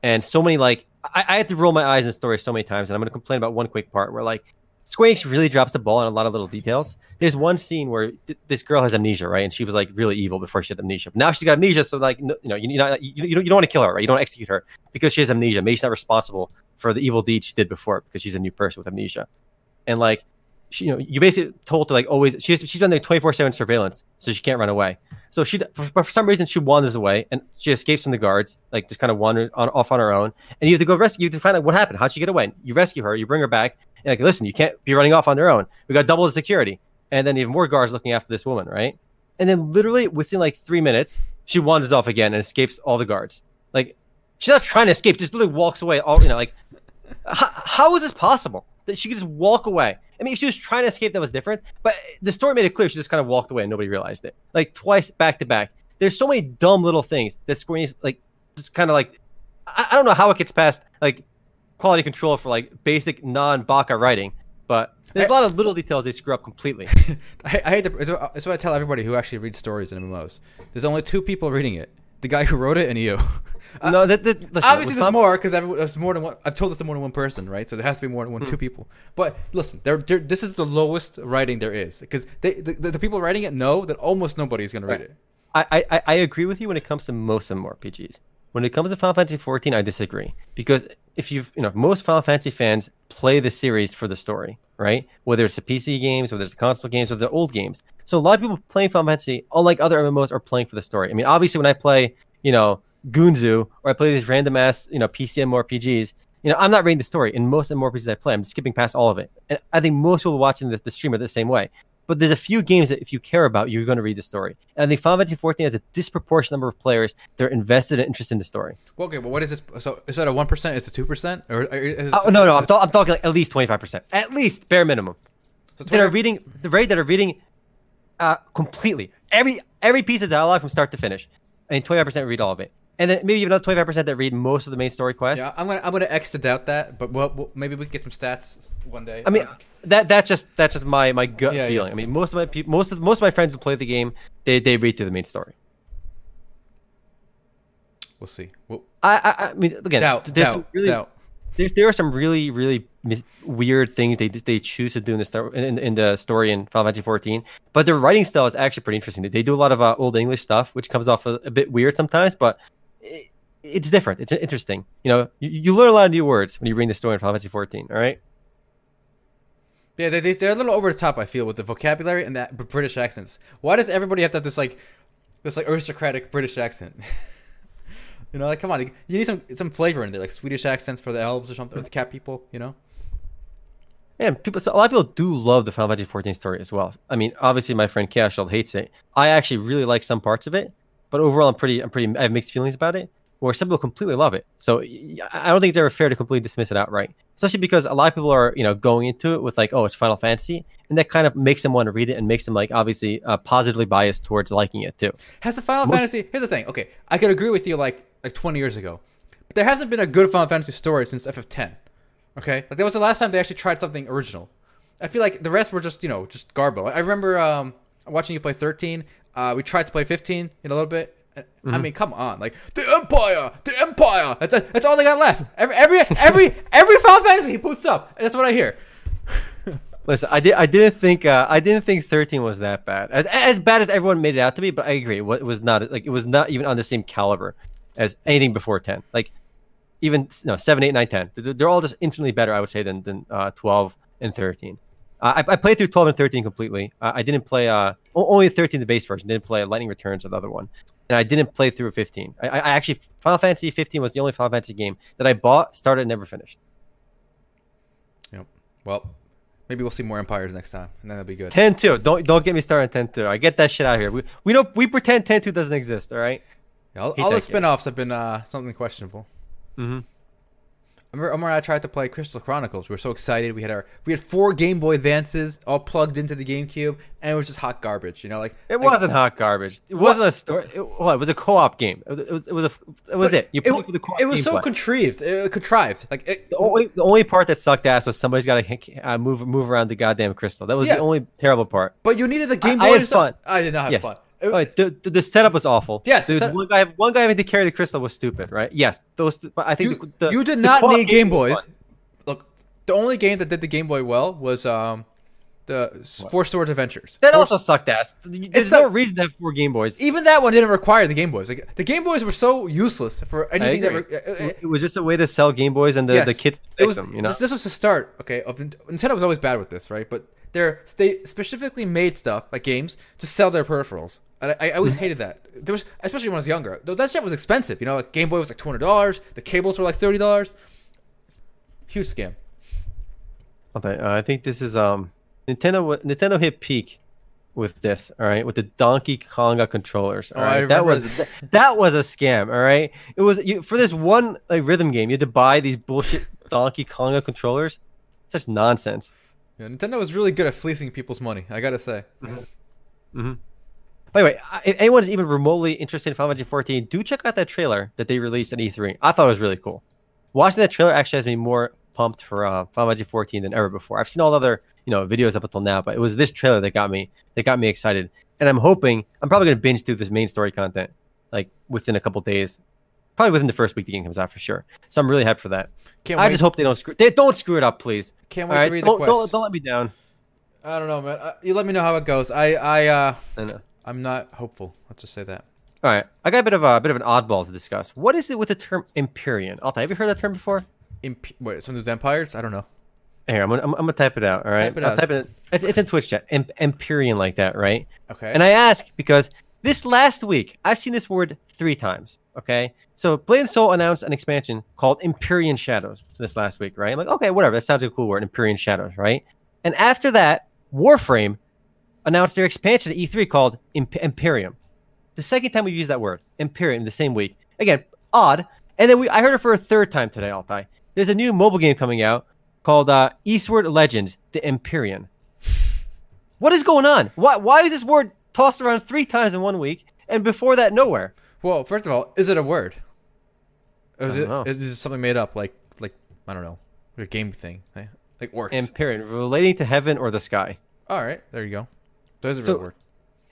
and so many like I, I had to roll my eyes in story so many times. And I'm going to complain about one quick part where like Square Enix really drops the ball on a lot of little details. There's one scene where th- this girl has amnesia, right? And she was like really evil before she had amnesia. But now she's got amnesia, so like no, you know, you, not, you, you don't, you don't want to kill her, right? You don't execute her because she has amnesia. Maybe she's not responsible for the evil deed she did before because she's a new person with amnesia. And like, she, you know, you basically told to like always she's she's there twenty four seven surveillance, so she can't run away. So she, for, for some reason, she wanders away and she escapes from the guards, like just kind of wanders on off on her own. And you have to go rescue. You have to find out what happened. How'd she get away? You rescue her. You bring her back. And like, listen, you can't be running off on your own. We got double the security, and then even more guards looking after this woman, right? And then literally within like three minutes, she wanders off again and escapes all the guards. Like she's not trying to escape; just literally walks away. All you know, like how is this possible that she could just walk away? I mean, if she was trying to escape, that was different. But the story made it clear she just kind of walked away and nobody realized it. Like twice back to back. There's so many dumb little things that Square Enix like just kind of like I, I don't know how it gets past like quality control for like basic non Baka writing, but there's a lot of little details they screw up completely. I, I hate to. It's what I tell everybody who actually reads stories in MMOs. There's only two people reading it: the guy who wrote it and you. Uh, no, that, that, listen, Obviously, there's more because there's more than one. I've told this to more than one person, right? So there has to be more than one, two people. But listen, there, there, this is the lowest writing there is because the, the, people writing it know that almost nobody's going to read Right. it. I, I, I agree with you when it comes to most of them RPGs. When it comes to Final Fantasy 14, I disagree because if you've you know most Final Fantasy fans play the series for the story, right? Whether it's the PC games, whether it's the console games, or the old games. So a lot of people playing Final Fantasy, unlike other MMOs, are playing for the story. I mean, obviously, when I play, you know, Gunzu or I play these random ass, you know, PCM RPGs, you know, I'm not reading the story. In most MMORPGs I play, I'm skipping past all of it. And I think most people watching the stream are the same way. But there's a few games that if you care about, you're going to read the story. And I think Final Fantasy 14 has a disproportionate number of players that are invested and interested in the story. Well, okay, but what is this? So is that a one percent? Is it two percent? Or is Oh, no, no, I'm, ta- I'm talking like at least 25%. At least bare minimum. So That are reading, the rate that are reading uh, completely. Every every piece of dialogue from start to finish. And 25% read all of it. And then maybe even another 25% that read most of the main story quest. Yeah, I'm gonna I'm gonna X to doubt that, but well, well, maybe we can get some stats one day. I mean, Uh, that that's just that's just my my gut Yeah, yeah. feeling. I mean, most of my people, most of most of my friends who play the game, they they read through the main story. we'll see. Well, I I, I mean, again, doubt, there's doubt, really, doubt. There's, there are some really really mis- weird things they they choose to do in the story in, in the story in Final Fantasy 14, but their writing style is actually pretty interesting. They, they do a lot of uh, old English stuff, which comes off a, a bit weird sometimes, but. It, it's different. It's interesting. You know, you, you learn a lot of new words when you read the story in Final Fantasy 14. All right. Yeah, they, they, they're a little over the top. I feel with the vocabulary and that British accents. Why does everybody have to have this like, this like aristocratic British accent? You know, like come on, you need some some flavor in there, like Swedish accents for the elves or something, or the cat people. You know. And people, so a lot of people do love the Final Fantasy 14 story as well. I mean, obviously, my friend Cashel hates it. I actually really like some parts of it, but overall, I'm pretty, I'm pretty, I have mixed feelings about it. Where some people completely love it. So I don't think it's ever fair to completely dismiss it outright, especially because a lot of people are, you know, going into it with like, oh, it's Final Fantasy, and that kind of makes them want to read it and makes them like obviously uh, positively biased towards liking it too. Has the Final Most- Fantasy? Here's the thing. Okay, I could agree with you like like 20 years ago, but there hasn't been a good Final Fantasy story since FF10. Okay, like that was the last time they actually tried something original. I feel like the rest were just you know just garbo. I remember um, watching you play 13. Uh, we tried to play 15 in a little bit. Mm-hmm. I mean, come on, like the Empire, the Empire. That's a, that's all they got left. Every every every every Final Fantasy he puts up. That's what I hear. Listen, I did. I didn't think. Uh, I didn't think 13 was that bad. As, as bad as everyone made it out to be. But I agree. It was not like it was not even on the same caliber as anything before 10. Like even no 7, 8, 9, 10. They're all just infinitely better, I would say, than than uh, 12 and 13. Uh, I, I, played through 12 and 13 completely. Uh, I didn't play uh, only 13 the base version. Didn't play Lightning Returns or the other one, and I didn't play through 15. I, I actually Final Fantasy 15 was the only Final Fantasy game that I bought, started, and never finished. Yep. Well, maybe we'll see more Empires next time, and then that'll be good. 10 2. Don't don't get me started on 10 2. I get that shit out of here. We we don't we pretend 10 2 doesn't exist. All right. Yeah, all, all the spin-offs have been uh, something questionable. Mm-hmm. Remember, Omar and I tried to play Crystal Chronicles. We were so excited. We had our we had four Game Boy Advances all plugged into the GameCube, and it was just hot garbage. You know, like it wasn't hot garbage. It wasn't a story. It, well, it was a co-op game. It was. It was. A, it was it. You it, it was so contrived. Uh, contrived. Like the only the only part that sucked ass was somebody's got to uh, move move around the goddamn crystal. That was yeah. the only terrible part. But you needed the Game Boy. I, I had fun. I did not have yes. fun. Right, the, the, the, setup was awful. Yes, one guy one guy having to carry the crystal was stupid, right? Yes, those. But I think you, the, you did not need Game Boys. Look, the only game that did the Game Boy well was um the what? Four Swords Adventures. That four, also sucked ass. There's no reason to have four Game Boys. Even that one didn't require the Game Boys. Like, the Game Boys were so useless for anything that. Re- it, it, was just a way to sell Game Boys and the, yes, the kids. It was. Them, you know? This was the start. Okay, of Nintendo was always bad with this, right? But they're they specifically made stuff like games to sell their peripherals. I, I always mm-hmm. hated that. There was especially when I was younger. Though that shit was expensive. You know, like Game Boy was like two hundred dollars. The cables were like thirty dollars. Huge scam. Okay, uh, I think this is um Nintendo. Nintendo hit peak with this. All right, with the Donkey Konga controllers. All oh, right, that was that, that was a scam. All right, it was you, for this one like rhythm game. You had to buy these bullshit Donkey Konga controllers. Such nonsense. Yeah, Nintendo was really good at fleecing people's money. I gotta say. Mm-hmm. Mm-hmm. By the way, if anyone's even remotely interested in Final Fantasy 14, do check out that trailer that they released at E3. I thought it was really cool. Watching that trailer actually has me more pumped for uh, Final Fantasy 14 than ever before. I've seen all the other you know videos up until now, but it was this trailer that got me that got me excited. And I'm hoping I'm probably gonna binge through this main story content like within a couple days, probably within the first week the game comes out for sure. So I'm really hyped for that. Can't I wait. just hope they don't screw they don't screw it up, please. Can't wait right? to read don't, the quest. Don't, don't let me down. I don't know, man. Uh, you let me know how it goes. I I uh I know. I'm not hopeful. Let's just say that. All right, I got a bit of a, a bit of an oddball to discuss. What is it with the term Empyrean? Alta, have you heard that term before? Imp- wait, some of the empires? I don't know. Here, I'm gonna, I'm, I'm gonna type it out. All right, type it I'll out. type it. It's, it's in Twitch chat. Em- Empyrean, like that, right? Okay. And I ask because this last week I've seen this word three times. Okay, so Blade and Soul announced an expansion called Empyrean Shadows this last week, right? I'm like, okay, whatever. That sounds like a cool word, Empyrean Shadows, right? And after that, Warframe announced their expansion to E3 called Imp- Empyrean. The second time we've used that word, Empyrean, the same week. Again, odd. And then we, I heard it for a third time today, Altai. There's a new mobile game coming out called uh, Eastward Legends: The Empyrean. What is going on? Why, why is this word tossed around three times in one week, and before that, nowhere? Well, first of all, is it a word? Or is it is it something made up, like like I don't know, a game thing, like works? Empyrean, relating to heaven or the sky. All right, there you go. Those are so, real word.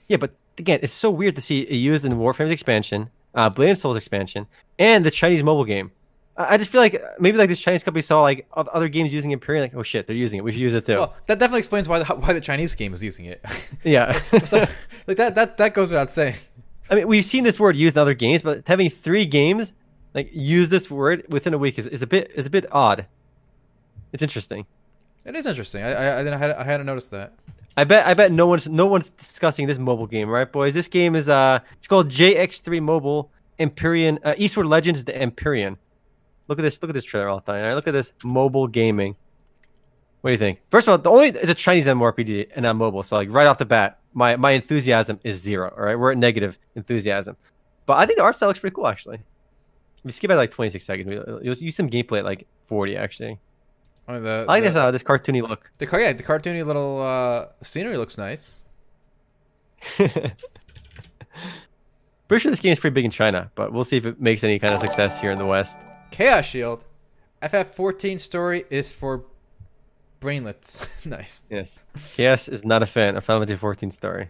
Yeah, but again, it's so weird to see it used in Warframe's expansion, uh, Blade and Souls expansion, and the Chinese mobile game. I just feel like maybe like this Chinese company saw like other games using Empyrean, like oh shit, they're using it. We should use it too. Well, that definitely explains why the, why the Chinese game is using it. Yeah, so, like that that that goes without saying. I mean, we've seen this word used in other games, but having three games like use this word within a week is, is a bit is a bit odd. It's interesting. It is interesting. I I, I, had, I hadn't noticed that. I bet I bet no one's no one's discussing this mobile game, right, boys? This game is uh it's called JX3 Mobile. Empyrean, uh, Eastward Legends, the Empyrean. Look at this. Look at this trailer all time. Right, look at this mobile gaming. What do you think? First of all, the only it's a Chinese MMORPG and not mobile. So like right off the bat, my my enthusiasm is zero. All right, we're at negative enthusiasm. But I think the art style looks pretty cool actually. If you skip at like 26 seconds, you'll some gameplay at like 40 actually. The, I like the, this uh, this cartoony look. the car, yeah, the cartoony little uh, scenery looks nice. Pretty sure this game is pretty big in China, but we'll see if it makes any kind of success here in the West. Chaos Shield, FF14 story is for brainlets. nice. Yes. Chaos is not a fan of Final Fantasy 14 story.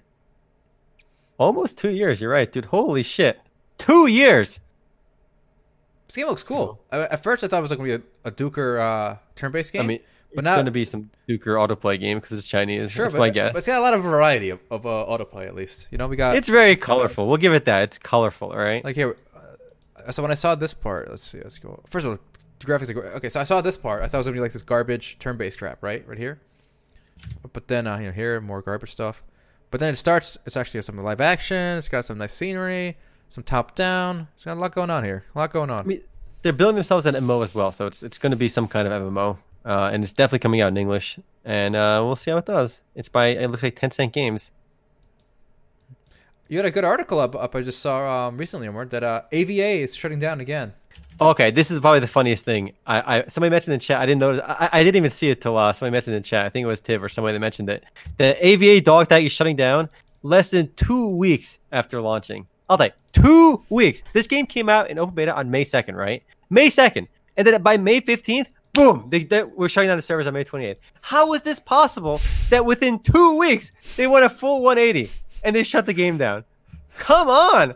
Almost two years. You're right, dude. Holy shit. Two years. This game looks cool. I, at first, I thought it was like gonna be a, a Duker uh, turn-based game. I mean, But it's now- going to be some Duker autoplay game because it's Chinese. sure, That's but, my guess. but it's got a lot of variety of, of uh, autoplay. At least, you know, we got it's very colorful. We'll give it that. It's colorful, all right? like here. Uh, so when I saw this part, let's see, let's go. First of all, the graphics are great. Okay, so I saw this part. I thought it was gonna be like this garbage turn-based crap, right, right here. But then uh, you know here more garbage stuff. But then it starts. It's actually got some live action. It's got some nice scenery, some top-down. It's got a lot going on here. A lot going on. I mean, they're building themselves an MMO as well, so it's it's going to be some kind of MMO, uh, and it's definitely coming out in English, and uh, we'll see how it does. It's by it looks like Tencent Games. You had a good article up. Up I just saw um, recently, Omar, that uh, AVA is shutting down again. Okay, this is probably the funniest thing. I, I somebody mentioned in chat. I didn't notice. I, I didn't even see it till uh, somebody mentioned in chat. I think it was Tiv or somebody that mentioned it. The AVA dog tag is shutting down less than two weeks after launching. I'll take two weeks. This game came out in open beta on May second, right? May second, and then by May fifteenth, boom, they, they we're shutting down the servers on May twenty eighth. How is this possible that within two weeks they went a full one eighty and they shut the game down? Come on,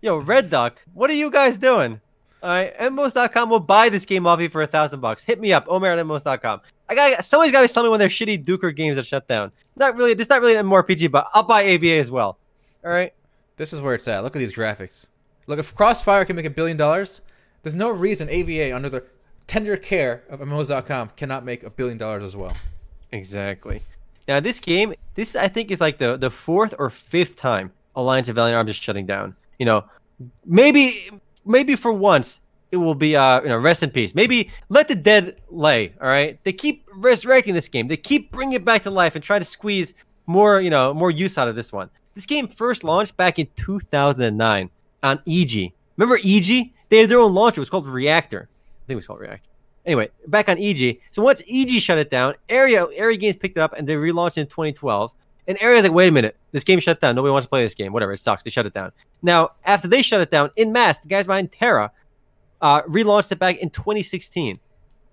yo, Red Duck, what are you guys doing? All right, MMOs.com will buy this game off you for a thousand bucks. Hit me up, Omar at MMOs.com. I got somebody's got to tell me when their shitty Duker games are shut down. Not really. This is not really an MMORPG, but I'll buy AVA as well. All right. This is where it's at. Look at these graphics. Look, if Crossfire can make a billion dollars, there's no reason AVA, under the tender care of MMOs.com, cannot make a billion dollars as well. Exactly. Now this game, this I think is like the the fourth or fifth time Alliance of Valiant Arms is shutting down. You know, maybe maybe for once it will be uh you know rest in peace. Maybe let the dead lay. All right. They keep resurrecting this game. They keep bringing it back to life and try to squeeze more you know more use out of this one. This game first launched back in 2009 on ijji. Remember ijji? They had their own launcher. It was called Reactor. I think it was called Reactor. Anyway, back on ijji. So once ijji shut it down, Aeria Aeria Games picked it up and they relaunched in 2012. And Aeria's like, wait a minute, this game shut down. Nobody wants to play this game. Whatever, it sucks. They shut it down. Now, after they shut it down, En Masse, the guys behind TERA uh, relaunched it back in 2016.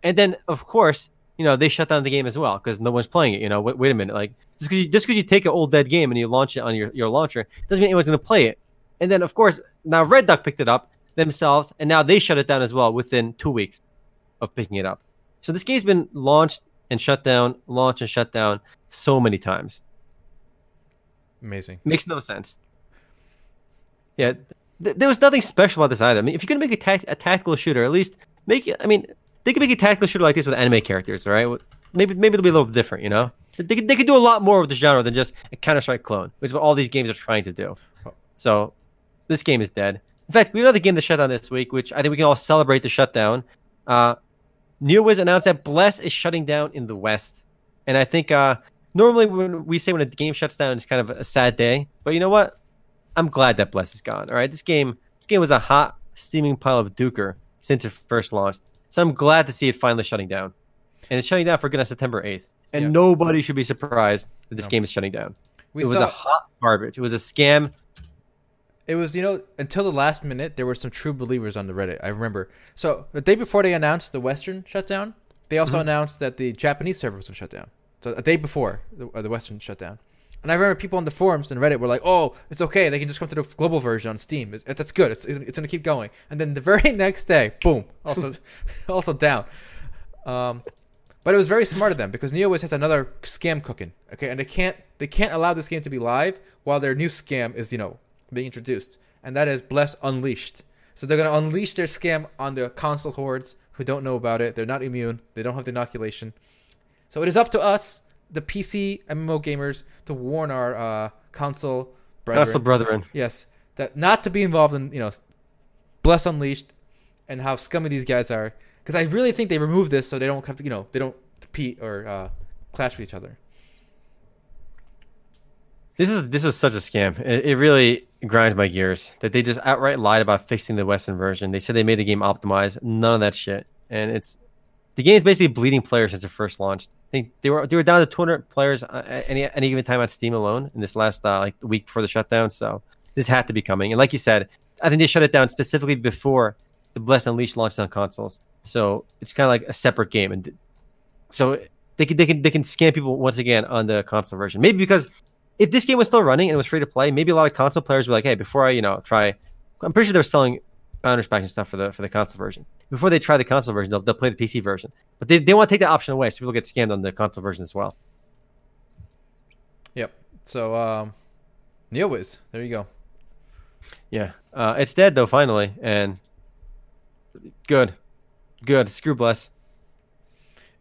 And then, of course, you know they shut down the game as well because no one's playing it. You know, wait, wait a minute, like just because you, just you take an old dead game and you launch it on your, your launcher doesn't mean anyone's going to play it. And then, of course, now Red Duck picked it up themselves, and now they shut it down as well within two weeks of picking it up. So this game's been launched and shut down, launched and shut down so many times. Amazing. Makes no sense. Yeah, th- there was nothing special about this either. I mean, if you're gonna make a, tac- a tactical shooter, at least make it. I mean, they could make a tactical shooter like this with anime characters, all right? Maybe maybe it'll be a little different, you know. They could, they could do a lot more with the genre than just a Counter Strike clone, which is what all these games are trying to do. So, this game is dead. In fact, we have another game that shut down this week, which I think we can all celebrate the shutdown. Uh, NeoWiz announced that Bless is shutting down in the West, and I think uh, normally when we say when a game shuts down, it's kind of a sad day. But you know what? I'm glad that Bless is gone. All right, this game, this game was a hot, steaming pile of Duker since it first launched. So I'm glad to see it finally shutting down, and it's shutting down for goodness September 8th. And Yeah. nobody should be surprised that this No. game is shutting down. We it was saw a hot garbage. It was a scam. it was you know until the last minute there were some true believers on the Reddit. I remember. So the day before they announced the Western shutdown, they also Mm-hmm. announced that the Japanese server was shut down. So a day before the, uh, the Western shutdown. And I remember people on the forums and Reddit were like, "Oh, it's okay. They can just come to the global version on Steam. It's, that's good. It's, it's going to keep going." And then the very next day, boom, also also down. Um, but it was very smart of them because NeoWiz has another scam cooking. Okay, and they can't they can't allow this game to be live while their new scam is you know being introduced, and that is Bless Unleashed. So they're gonna unleash their scam on the console hordes who don't know about it. They're not immune. They don't have the inoculation. So it is up to us, the PC MMO gamers, to warn our uh, console brethren. Console brethren. Yes, that not to be involved in you know Bless Unleashed, and how scummy these guys are. Because I really think they removed this so they don't have to, you know, they don't compete or uh, clash with each other. This is this was such a scam. It, it really grinds my gears that they just outright lied about fixing the Western version. They said they made the game optimized. None of that shit. And it's the game is basically bleeding players since it first launched. I think they were they were down to 200 players at any any given time on Steam alone in this last uh, like week before the shutdown. So this had to be coming. And like you said, I think they shut it down specifically before the Bless Unleashed launched on consoles. So it's kind of like a separate game, and so they can they can they can scam people once again on the console version. Maybe because if this game was still running and it was free to play, maybe a lot of console players were like, "Hey, before I you know try," I'm pretty sure they're selling Founders Pack and stuff for the for the console version. Before they try the console version, they'll, they'll play the PC version, but they, they want to take that option away so people get scammed on the console version as well. Yep. So um, NeoWiz, there you go. Yeah, uh, it's dead though finally, and good, good. Screw bless.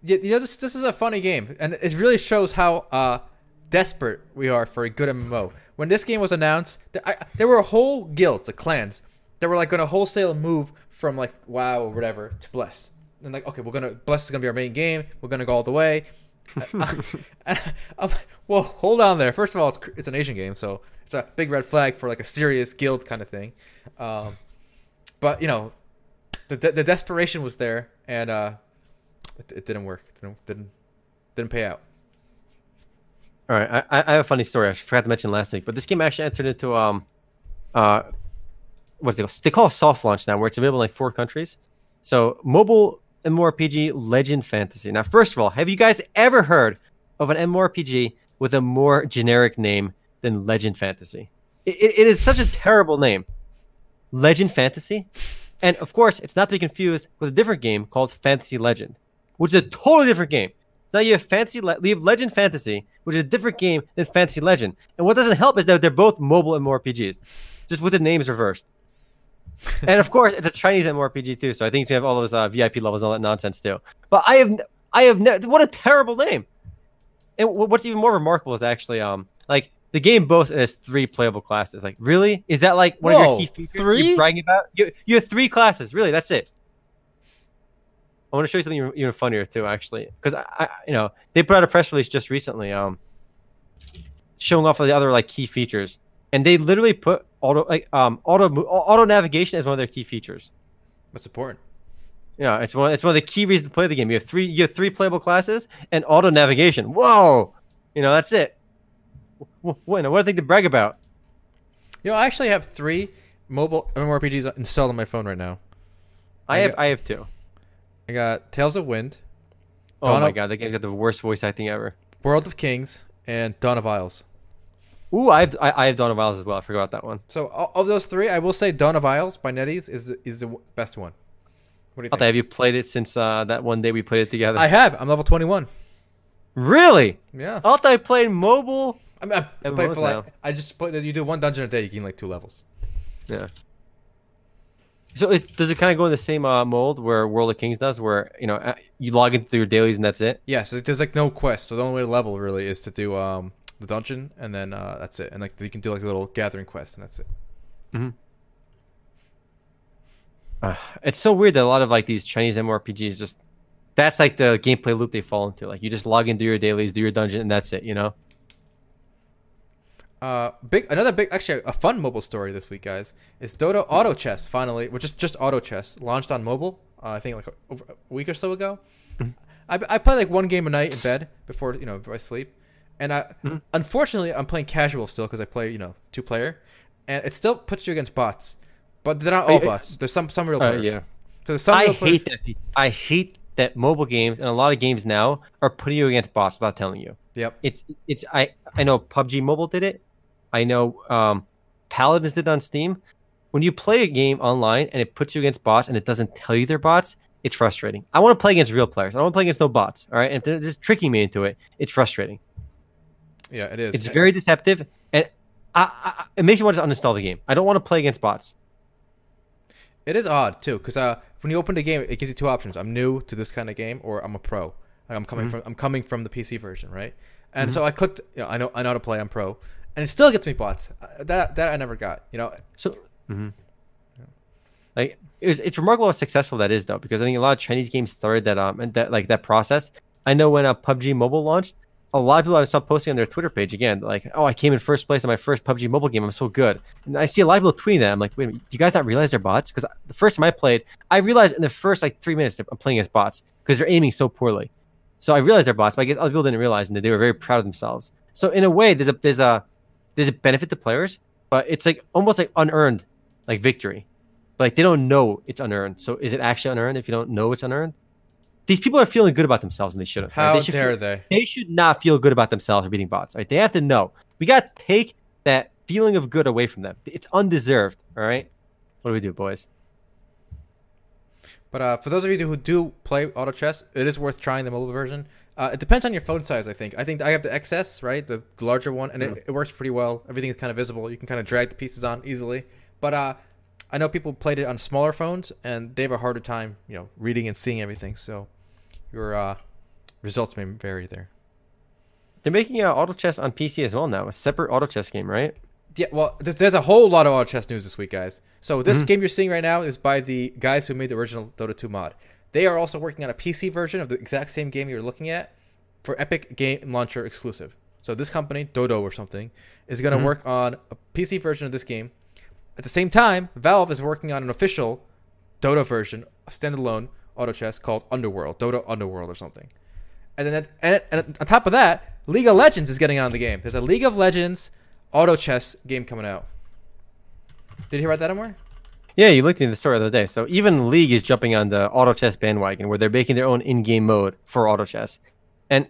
Yeah, you know this this is a funny game, and it really shows how uh, desperate we are for a good MMO. When this game was announced, there, I, there were whole guilds, like clans, that were like going to wholesale move from like WoW or whatever to Bless. And like, okay, we're gonna Bless is gonna be our main game. We're gonna go all the way. well, hold on there. First of all, it's it's an Asian game, so it's a big red flag for like a serious guild kind of thing. Um, but you know, the the desperation was there, and uh, it, it didn't work. It didn't didn't didn't pay out. All right, I, I have a funny story. I forgot to mention last week, but this game actually entered into um, uh, what's it called? They call it soft launch now, where it's available in like four countries. So mobile MMORPG Legend Fantasy. Now, first of all, have you guys ever heard of an MMORPG with a more generic name than Legend Fantasy? it, it, it is such a terrible name, Legend Fantasy, and of course, it's not to be confused with a different game called Fantasy Legend, which is a totally different game. Now you have fancy, Le- you have Legend Fantasy, which is a different game than Fantasy Legend. And what doesn't help is that they're both mobile and more MMORPGs, just with the names reversed. And of course, it's a Chinese MMORPG too, so I think gonna have all those uh, VIP levels and all that nonsense too. But I have, I have, ne- what a terrible name. And what's even more remarkable is actually, um, like the game boasts has three playable classes. Like, really, is that like one Whoa, of your key features three? you're bragging about? You, you have three classes, really. That's it. I want to show you something even- even funnier too, actually, because I, I, you know, they put out a press release just recently, um, showing off of the other like key features, and they literally put auto like um auto auto navigation as one of their key features. What's important? Yeah, it's one it's one of the key reasons to play the game. You have three you have three playable classes and auto navigation. Whoa, you know that's it. What what, I think to brag about? You know, I actually have three mobile MMORPGs installed on my phone right now. I I have got- I have two. I got Tales of Wind, Oh Dawn my of- god, that game's got the worst voice acting ever. World of Kings, and Dawn of Isles. Ooh, I have I, I have Dawn of Isles as well. I forgot that one. So of those three, I will say Dawn of Isles by NetEase is the- is the best one. What do you think? have you played it since uh, that one day we played it together? I have. I'm level 21. really? Yeah. Alta, I played mobile. I, mean, I played for like. now. I just put. You do one dungeon a day. You gain like two levels. Yeah. So it, does it kind of go in the same uh, mold where World of Kings does, where you know you log into your dailies and that's it? Yeah. So there's like no quest. So the only way to level really is to do um the dungeon and then uh, that's it. And like you can do like a little gathering quest and that's it. Uh, it's so weird that a lot of like these Chinese MMORPGs just that's like the gameplay loop they fall into. Like you just log into your dailies, do your dungeon, and that's it. You know? Uh, big another big actually a fun mobile story this week, guys. Is Dota Auto Chess finally, which is just Auto Chess, launched on mobile. Uh, I think like over a week or so ago. I, I play like one game a night in bed before you know before I sleep, and I unfortunately I'm playing casual still because I play you know two player, and it still puts you against bots, but they're not all bots. There's some some real Uh, players. yeah. So there's some I hate that. I hate that mobile games and a lot of games now are putting you against bots without telling you. Yep. It's it's I I know PUBG Mobile did it. I know um, Paladins did it on Steam. When you play a game online and it puts you against bots and it doesn't tell you they're bots, it's frustrating. I want to play against real players. I don't want to play against no bots. All right, and if they're just tricking me into it, it's frustrating. Yeah, it is. It's very deceptive, and I, I, it makes me want to uninstall the game. I don't want to play against bots. It is odd too, because uh, when you open the game, it gives you two options: I'm new to this kind of game, or I'm a pro. Like I'm coming from I'm coming from the PC version, right? And so I clicked. You know, I know I know how to play. I'm pro, and it still gets me bots. Uh, That that I never got. You know, So, mhm. Like it's, it's remarkable how successful that is though, because I think a lot of Chinese games started that um and that like that process. I know when uh, PUBG Mobile launched, a lot of people I saw posting on their Twitter page again, like, "Oh, I came in first place in my first PUBG Mobile game. I'm so good." And I see a lot of people tweeting that. I'm like, "Wait, do you guys not realize they're bots?" Because the first time I played, I realized in the first like three minutes I'm playing as bots because they're aiming so poorly. So I realized they're bots, but I guess other people didn't realize, and they were very proud of themselves. So in a way, there's a there's a there's a benefit to players, but it's like almost like unearned, like victory. But like they don't know it's unearned. So is it actually unearned if you don't know it's unearned? These people are feeling good about themselves, and they shouldn't. right? How They should dare feel- they? they should not feel good about themselves for beating bots. Right? They have to know. We got to take that feeling of good away from them. It's undeserved. All right. What do we do, boys? But uh, for those of you who do play auto chess, it is worth trying the mobile version. Uh, it depends on your phone size, I think. I think I have the XS, right, the larger one, and it, it works pretty well. Everything is kind of visible. You can kind of drag the pieces on easily. But uh, I know people played it on smaller phones, and they have a harder time, you know, reading and seeing everything. So your uh, results may vary there. They're making uh, auto chess on PC as well now, a separate auto chess game, right? Yeah, well, there's, there's a whole lot of auto chess news this week, guys. So this Mm-hmm. game you're seeing right now is by the guys who made the original Dota 2 mod. They are also working on a PC version of the exact same game you're looking at for Epic Game Launcher exclusive. So this company, Dodo or something, is going to Mm-hmm. work on a PC version of this game. At the same time, Valve is working on an official Dota version, a standalone auto chess called Underworld, Dota Underworld or something. And then and, and on top of that, League of Legends is getting on the game. There's a League of Legends auto chess game coming out. Did you hear about that anywhere? Yeah, you looked at the story the other day. So even League is jumping on the auto chess bandwagon where they're making their own in-game mode for auto chess. And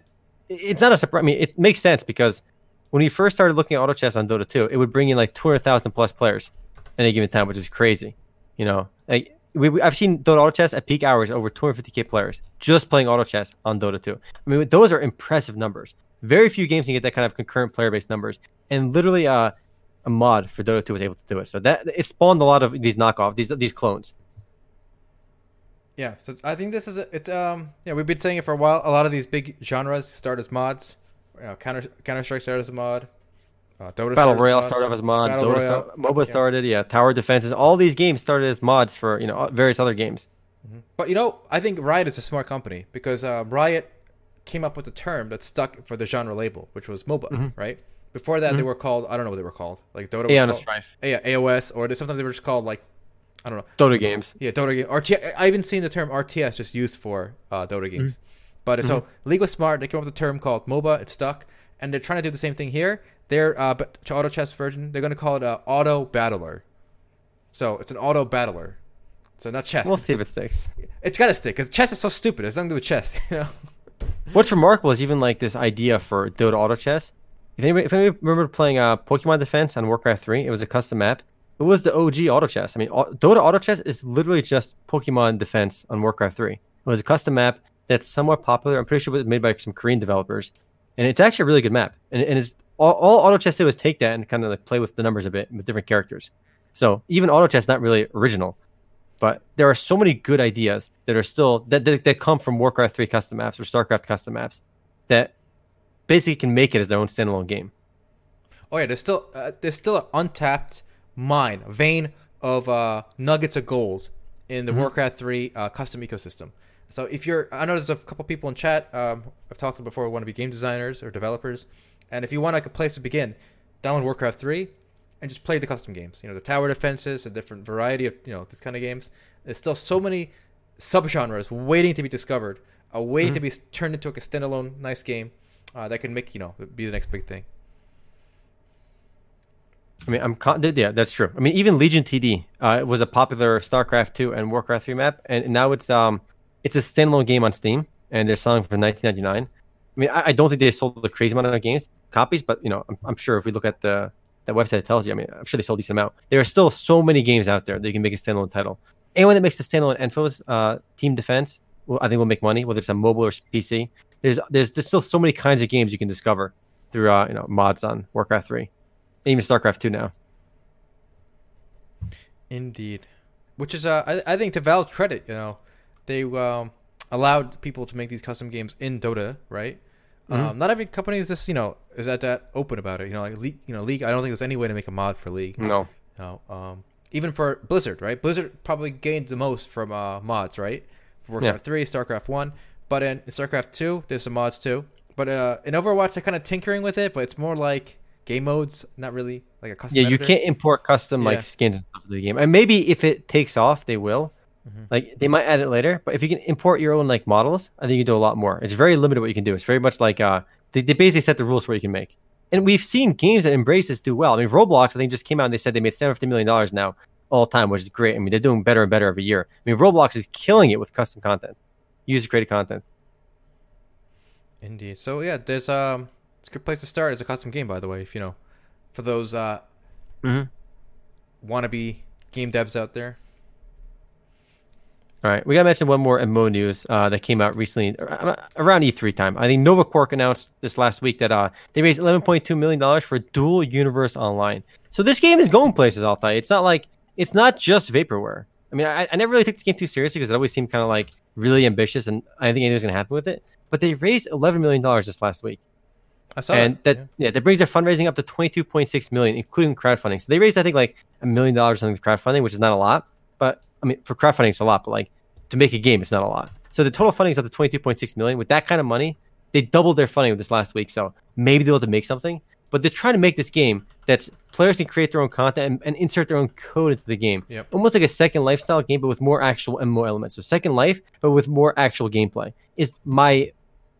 it's not a surprise. I mean, it makes sense because when we first started looking at auto chess on Dota 2, it would bring in like 200,000 plus players at any given time, which is crazy. You know, like we, we- I've seen Dota auto chess at peak hours over 250k players just playing auto chess on Dota 2. I mean, those are impressive numbers. Very few games can get that kind of concurrent player-based numbers, and literally, uh, a mod for Dota 2 was able to do it. So that it spawned a lot of these knockoff, these these clones. Yeah, so I think this is a, it's um yeah we've been saying it for a while. A lot of these big genres start as mods. You know, Counter Counter Strike started as a mod. Uh, Dota Battle started as a Royale started off as mod. Battle Dota Royale, start, MOBA yeah. started, yeah. Tower defenses. All these games started as mods for you know various other games. But you know, I think Riot is a smart company because uh, Riot came up with a term that stuck for the genre label, which was MOBA, right? Before that, they were called I don't know what they were called, like Dota. Was Aeon called, Strife. yeah, AOS, or sometimes they were just called like I don't know. Dota games. Yeah, Dota game. RTS. I even seen the term RTS just used for uh, Dota games. But uh, so League was smart. They came up with a term called MOBA. It stuck, and they're trying to do the same thing here. Their uh, but auto chess version, they're going to call it a auto battler. So it's an auto battler. So not chess. We'll see if it sticks. It's got to stick because chess is so stupid. It's nothing to do with chess. You know. What's remarkable is even like this idea for Dota Auto Chess. If anybody, if anybody remember playing uh, Pokemon Defense on Warcraft 3, it was a custom map. It was the OG Auto Chess. I mean, Dota Auto Chess is literally just Pokemon Defense on Warcraft 3. It was a custom map that's somewhat popular. I'm pretty sure it was made by some Korean developers, and it's actually a really good map. And, and it's all, all Auto Chess did was take that and kind of like play with the numbers a bit with different characters. So even Auto Chess not really original, but there are so many good ideas that are still that, that, that come from Warcraft 3 custom maps or StarCraft custom maps that basically can make it as their own standalone game. Oh yeah, there's still uh, there's still an untapped mine, vein of uh, nuggets of gold in the Warcraft three uh, custom ecosystem. So if you're, I know there's a couple people in chat. Um, I've talked to before who want to be game designers or developers, and if you want like a place to begin, download Warcraft three and just play the custom games. You know, the tower defenses, the different variety of you know this kind of games. There's still so many subgenres waiting to be discovered, uh, waiting to be turned into like a standalone nice game uh, that can make you know be the next big thing. I mean, I'm con- yeah, that's true. I mean, even Legion TD uh, was a popular StarCraft 2 and Warcraft 3 map, and now it's um it's a standalone game on Steam, and they're selling for 19.99. I mean, I, I don't think they sold a crazy amount of games copies, but you know, I'm, I'm sure if we look at the that website, it tells you. I mean, I'm sure they sold a decent amount. There are still so many games out there that you can make a standalone title. Anyone that makes a standalone Enfos uh, Team Defense, well, I think will make money, whether it's on mobile or PC. There's there's there's still so many kinds of games you can discover through uh, you know mods on Warcraft 3 and even StarCraft 2 now. Indeed, which is uh, I, I think to Valve's credit, you know, they um, allowed people to make these custom games in Dota, right? Um, not every company is this, you know, is that that open about it. You know, like League, you know, League. I don't think there's any way to make a mod for League. No. You know, um, even for Blizzard, right? Blizzard probably gained the most from uh, mods, right? For Warcraft Yeah. three, Starcraft one, but in Starcraft two, there's some mods too. But uh, in Overwatch, they're kind of tinkering with it, but it's more like game modes, not really like a custom. Yeah, you can't import custom Yeah. like skins and stuff to the game. And maybe if it takes off, they will. Mhm. Like they might add it later, but if you can import your own like models, I think you can do a lot more. It's very limited what you can do. It's very much like uh they, they basically set the rules for what you can make. And we've seen games that embrace this do well. I mean, Roblox, I think just came out and they said they made seven fifty million dollars now all time, which is great. I mean, they're doing better and better every year. I mean, Roblox is killing it with custom content, user created content. Indeed. So yeah, there's um, it's a good place to start as a custom game, by the way. If you know, for those uh, mm-hmm. wannabe game devs out there. All right, we gotta mention one more MMO news uh, that came out recently around E3 time. I think Novaquark announced this last week that uh, they raised 11.2 million dollars for Dual Universe Online. So this game is going places. I'll tell you, it's not like it's not just vaporware. I mean, I, I never really took this game too seriously because it always seemed kind of like really ambitious, and I didn't think anything was gonna happen with it. But they raised 11 million dollars this last week I saw and that yeah. yeah. that brings their fundraising up to 22.6 million including crowdfunding so they raised i think like a million dollars on the crowdfunding which is not a lot but i mean for crowdfunding it's a lot but like to make a game it's not a lot so the total funding is up to 22.6 million with that kind of money they doubled their funding this last week so maybe they'll have to make something but they're trying to make this game that players can create their own content and, and insert their own code into the game Yep. almost like a second lifestyle game but with more actual mmo elements so second life but with more actual gameplay is my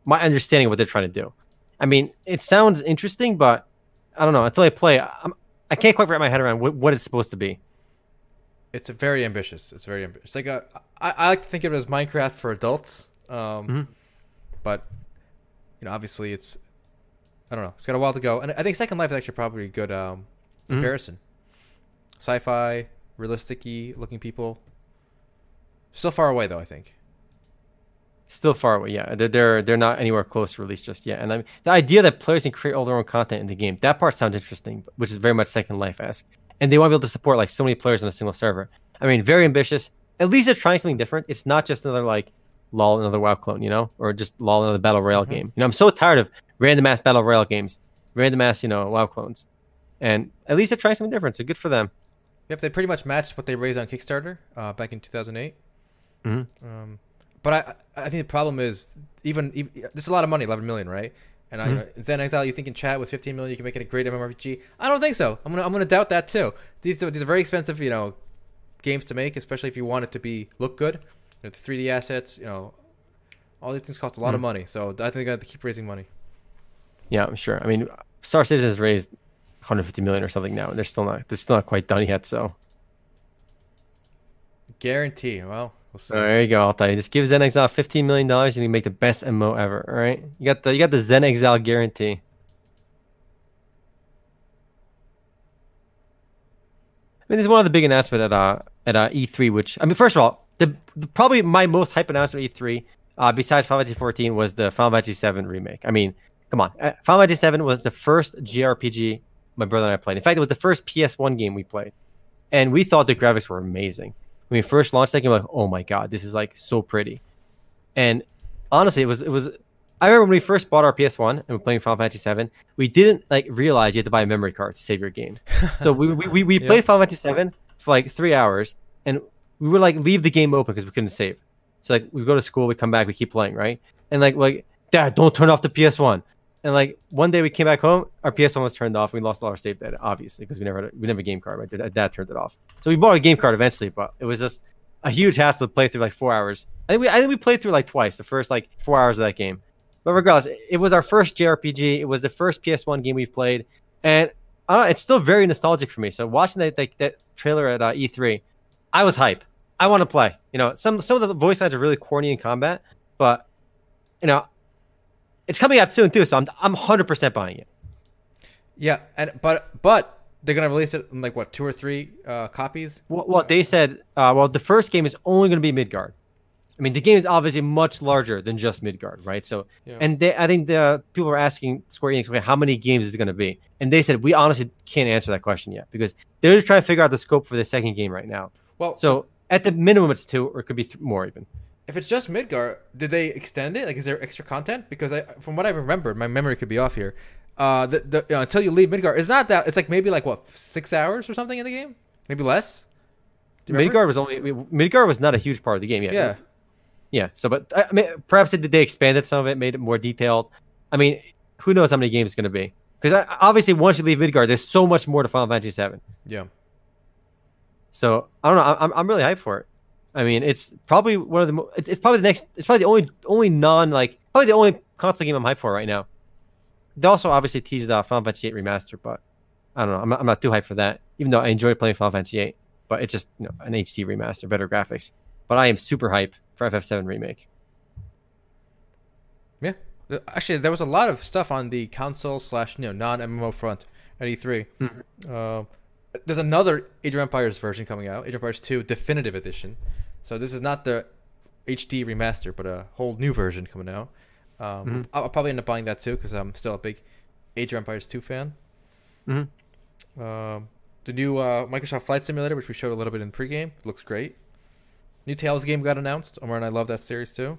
my understanding of what they're trying to do I mean, it sounds interesting, but I don't know. Until I play, I'm, I can't quite wrap my head around what, what it's supposed to be. It's a very ambitious. It's very ambitious. Like a, I, I like to think of it as Minecraft for adults. Um, Mhm. but you know, obviously, it's I don't know. It's got a while to go, and I think Second Life is actually probably a good um, Mhm. comparison. Sci-fi, realistic-y looking people. Still far away though. I think. Still far away, yeah. They're they're, they're not anywhere close to release just yet. And I mean, the idea that players can create all their own content in the game, that part sounds interesting, which is very much Second Life esque. And they want to be able to support like so many players on a single server. I mean, very ambitious. At least they're trying something different. It's not just another like lol another WoW clone, you know, or just lol another battle royale Mhm. game. You know, I'm so tired of random ass battle royale games, random ass you know WoW clones. And at least they're trying something different. So good for them. Yep, they pretty much matched what they raised on Kickstarter uh, back in 2008. Mhm. Um, but I, I think the problem is even, even there's a lot of money, 11 million, right? And I, you know, Zen Exile, you think in chat with 15 million you can make it a great MMORPG? I don't think so. I'm gonna I'm gonna doubt that too. These are, these are very expensive, you know, games to make, especially if you want it to be look good. You know, the 3D assets, you know, all these things cost a lot of Mhm. money. So I think they got to keep raising money. Yeah, I'm sure. I mean, Star Citizen has raised 150 million or something now, and they're still not they're still not quite done yet. So Guarantee. Well, there you go. I'll tell you. Just give Zen Exile 15 million dollars, and you make the best MMO ever. All right, you got the you got the Zen Exile guarantee. I mean, this is one of the big announcements at uh at uh, E3, which I mean, first of all, the, the probably my most hype announcement at E3, uh, besides Final Fantasy 14, was the Final Fantasy 7 remake. I mean, come on, uh, Final Fantasy 7 was the first JRPG my brother and I played. In fact, it was the first PS1 game we played, and we thought the graphics were amazing. When we first launched that game, like, oh my god, this is like so pretty. And honestly, it was it was. I remember when we first bought our PS1 and we were playing Final Fantasy 7, we didn't like realize you had to buy a memory card to save your game. So we we, we, we played Final Fantasy 7 for like three hours, and we would like leave the game open because we couldn't save. So like we go to school, we come back, we keep playing, right? And like like Dad, don't turn off the PS1. And like one day we came back home, our PS1 was turned off. We lost all our save data, obviously, because we never had a, we never had a game card. My dad, dad turned it off. So we bought a game card eventually, but it was just a huge hassle to play through like four hours. I think we I think we played through like twice the first like four hours of that game. But regardless, it was our first JRPG. It was the first PS1 game we've played, and I it's still very nostalgic for me. So watching that that, that trailer at uh, E3, I was hype. I want to play. You know, some some of the voice lines are really corny in combat, but you know, it's coming out soon too. So I'm I'm 100 percent buying it. Yeah, and but but they're gonna release it in like what two or three uh, copies. Well, well they said, uh, well, the first game is only going to be Midgar. I mean, the game is obviously much larger than just Midgar, right? So, Yeah. and they, I think the people were asking Square Enix, okay, how many games is it going to be? And they said, we honestly can't answer that question yet because they're just trying to figure out the scope for the second game right now. Well, So, at the minimum, it's two, or it could be th- more even. If it's just Midgar, did they extend it? Like, is there extra content? Because I, from what I remember, my memory could be off here. Uh, the, the you know, until you leave Midgar, it's not that. It's like maybe like what six hours or something in the game, maybe less. Midgar was only Midgar was not a huge part of the game. Yeah, Yeah. yeah. So, but I mean, perhaps did they expanded some of it, made it more detailed. I mean, who knows how many games it's going to be? Because obviously, once you leave Midgar, there's so much more to Final Fantasy VII. Yeah. So I don't know. I'm I'm really hyped for it. I mean, it's probably one of the. Mo- it's, it's probably the next. It's probably the only only non like probably the only console game I'm hyped for right now. They also obviously teased uh, Final Fantasy VIII remaster, but I don't know. I'm not, I'm not too hyped for that. Even though I enjoy playing Final Fantasy VIII, but it's just you know an HD remaster, better graphics. But I am super hyped for FF7 remake. Yeah. Uh, Actually, there was a lot of stuff on the console slash you know non MMO front at E3. Uh, there's another Age of Empires version coming out, Age of Empires 2 Definitive Edition. So this is not the HD remaster, but a whole new version coming out. Um, I'll, I'll probably end up buying that too because I'm still a big Age of Empires 2 fan. Mhm. Um, the new uh, Microsoft Flight Simulator, which we showed a little bit in pregame, looks great. New Tales game got announced. Omar and I love that series too.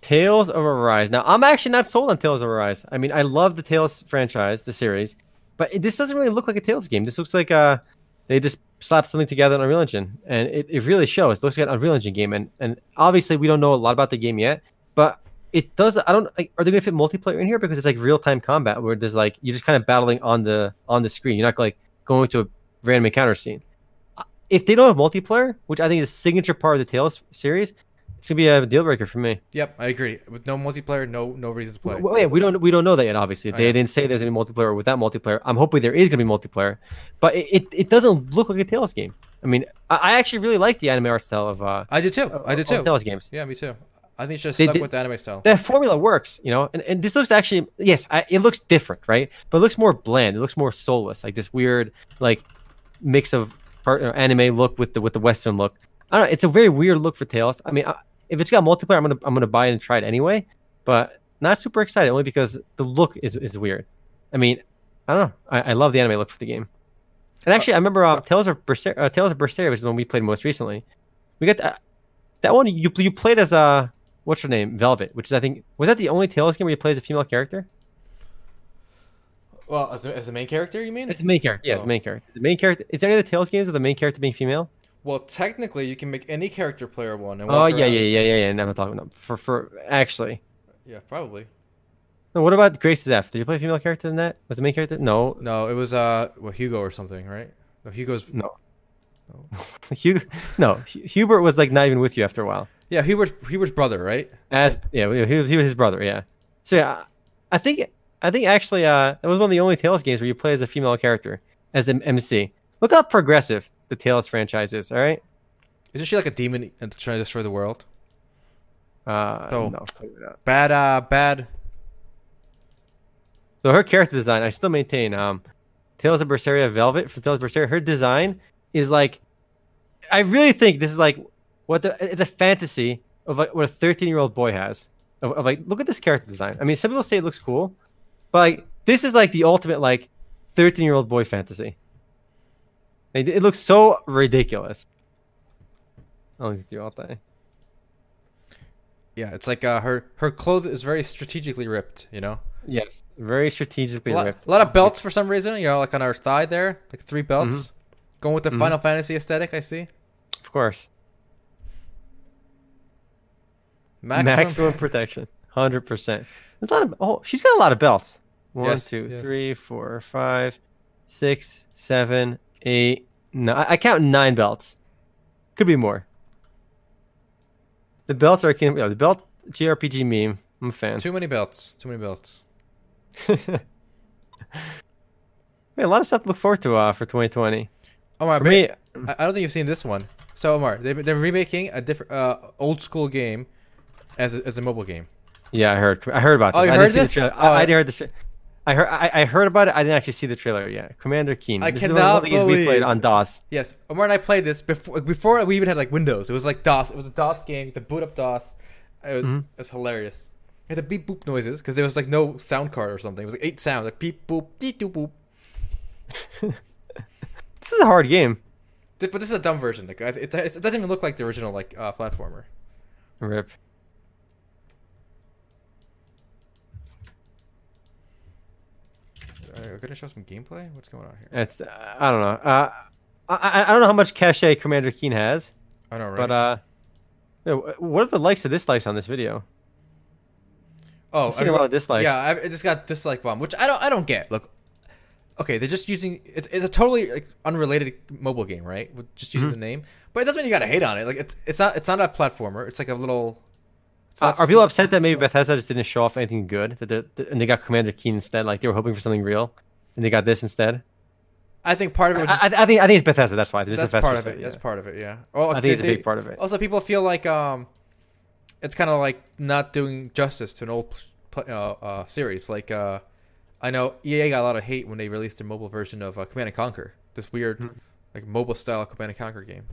Tales of Arise. Now, I'm actually not sold on Tales of Arise. I mean, I love the Tales franchise, the series, but it, this doesn't really look like a Tales game. This looks like uh, they just slapped something together on Unreal Engine, and it, it really shows. It looks like an Unreal Engine game, and and obviously we don't know a lot about the game yet, but it does. I don't. Like, are they going to fit multiplayer in here because it's like real time combat where there's like you're just kind of battling on the on the screen. You're not like going to a random encounter scene. If they don't have multiplayer, which I think is a signature part of the Tales series, it's gonna be a deal breaker for me. Yep, I agree. With no multiplayer, no no reason to play. Wait, wait, we don't we don't know that yet. Obviously, Oh, they didn't say there's any multiplayer without multiplayer. I'm hoping there is gonna be multiplayer, but it, it, it doesn't look like a Tales game. I mean, I, I actually really like the anime art style of uh, I did too. I did too. Tales games. Yeah, me too. I think it's just They stuck did- with the anime style. That formula works, you know. And, and this looks actually yes, I, it looks different, right? But it looks more bland. It looks more soulless, like this weird like mix of uh, anime look with the with the Western look. I don't know. It's a very weird look for Tales. I mean, I, if it's got multiplayer, I'm gonna I'm gonna buy it and try it anyway. But not super excited only because the look is is weird. I mean, I don't know. I, I love the anime look for the game. And actually, I remember uh, Tales of Berseria, uh, Tales of Berseria, which is the one we played most recently. We got that, that one. You you played as uh, what's her name, Velvet, which is I think was that the only Tales game where you play as a female character? Well, as the, as the main character, you mean? It's the main character. Yeah, Oh. the main character. The main character. Is there any other Tales games with the main character being female? Well, technically, you can make any character player one. And Oh yeah, yeah, yeah, yeah, yeah. No, I'm talking for for actually. Yeah, probably. No, what about Graces f? Did you play a female character in that? Was the main character? No, No, it was uh, well, Hugo or something, right? No, Hugo's. no. Hugh, no, Hubert was like not even with you after a while. Yeah, Hubert's Hubert's brother, right? As yeah, he, he was he was his brother. Yeah. So yeah, I think I think actually uh that was one of the only Tales games where you play as a female character as an MC. Look how progressive the Tales franchise is. All right. Isn't she like a demon and trying to destroy the world? Uh, So- no. Bad, uh, bad. So her character design, I still maintain. Um, Tales of Berseria Velvet from Tales of Berseria, her design is like, I really think this is like what the it's a fantasy of like what a 13 year old boy has. Of, of like, look at this character design. I mean, some people say it looks cool, but like this is like the ultimate like 13 year old boy fantasy. It, it looks so ridiculous. I'll all day. Yeah, it's like uh, her her clothes is very strategically ripped. You know, Yes, very strategically a lot, ripped. a lot of belts for some reason. You know, like on her thigh there, like three belts. Mm-hmm. Going with the Final Fantasy aesthetic, I see. Of course. Maximum. maximum protection, hundred percent. There's a lot of oh, she's got a lot of belts. One, Yes, two, yes. three, four, five, six, seven, eight, nine. I count nine belts. Could be more. The belts are akin. Yeah, the belt JRPG meme. I'm a fan. Too many belts. Too many belts. Man, a lot of stuff to look forward to uh, for 2020. Omar, For me, I don't think you've seen this one. So Omar, they they're remaking a different uh, old school game as a, as a mobile game. yeah, I heard. I heard about Oh, you I heard didn't see the this? Oh, I, I I- heard this. I heard. I, I heard about it. I didn't actually see the trailer yet. Commander Keen. I this is cannot one of games we played believe- on DOS. Yes, Omar and I played this before before we even had like Windows. It was like DOS. It was a DOS game. To boot up DOS, it was, Mhm. it was hilarious. It had the beep boop noises because there was like no sound card or something. It was like eight sounds, like beep boop, beep doop boop. This is a hard game. But this is a dumb version. Like it doesn't even look like the original like uh, platformer. Rip. Are you gonna show some gameplay? What's going on here? It's I don't know. Uh, I, I don't know how much cachet Commander Keen has, I know, right? but uh, yo, what are the likes and dislikes on this video? oh, I've seen a lot of dislikes. Yeah, I, it just got dislike bomb, which I don't. I don't get. Look, okay, they're just using it's, it's a totally like, unrelated mobile game, right? With just using Mhm. the name, but it doesn't mean you gotta hate on it. Like it's it's not it's not a platformer. It's like a little. Uh, are people upset that maybe Bethesda just didn't show off anything good, that and they got Commander Keen instead? Like they were hoping for something real, and they got this instead. I think part of it. Just, I, I think I think it's Bethesda. That's why. There's that's part of it. yeah. That's part of it. Yeah. Oh, I think it's a big part of it. Also, people feel like um, it's kind of like not doing justice to an old uh, uh, series. Like uh, I know EA got a lot of hate when they released their mobile version of uh, Command and Conquer. This weird, Hmm. like mobile style Command and Conquer game.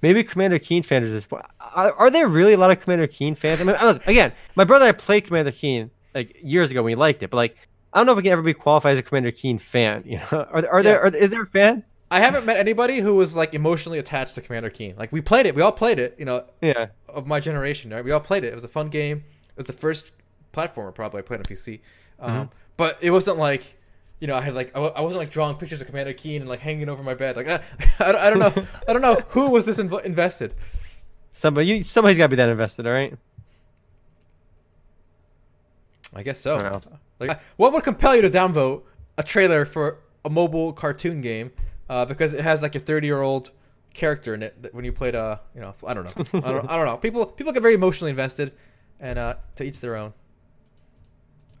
Maybe Commander Keen fans at this point. Are, are there really a lot of Commander Keen fans? I mean, look again. My brother I played Commander Keen like years ago when he liked it, but like I don't know if we can ever be qualified as a Commander Keen fan. You know, are, are there? Are, is there a fan? I haven't met anybody who was like emotionally attached to Commander Keen. Like we played it, we all played it. You know, Yeah. of my generation, right? We all played it. It was a fun game. It was the first platformer probably I played on PC. Um, Mm-hmm. But it wasn't like, you know, I had like I wasn't like drawing pictures of Commander Keen and like hanging over my bed. Like I, I, don't- I don't know, I don't know who was this inv- invested. Somebody, you, somebody's got to be that invested, all right? I guess so. I Like, what would compel you to downvote a trailer for a mobile cartoon game uh, because it has like a 30 year old character in it that when you played uh you know I don't know I don't, I don't know people people get very emotionally invested and uh to each their own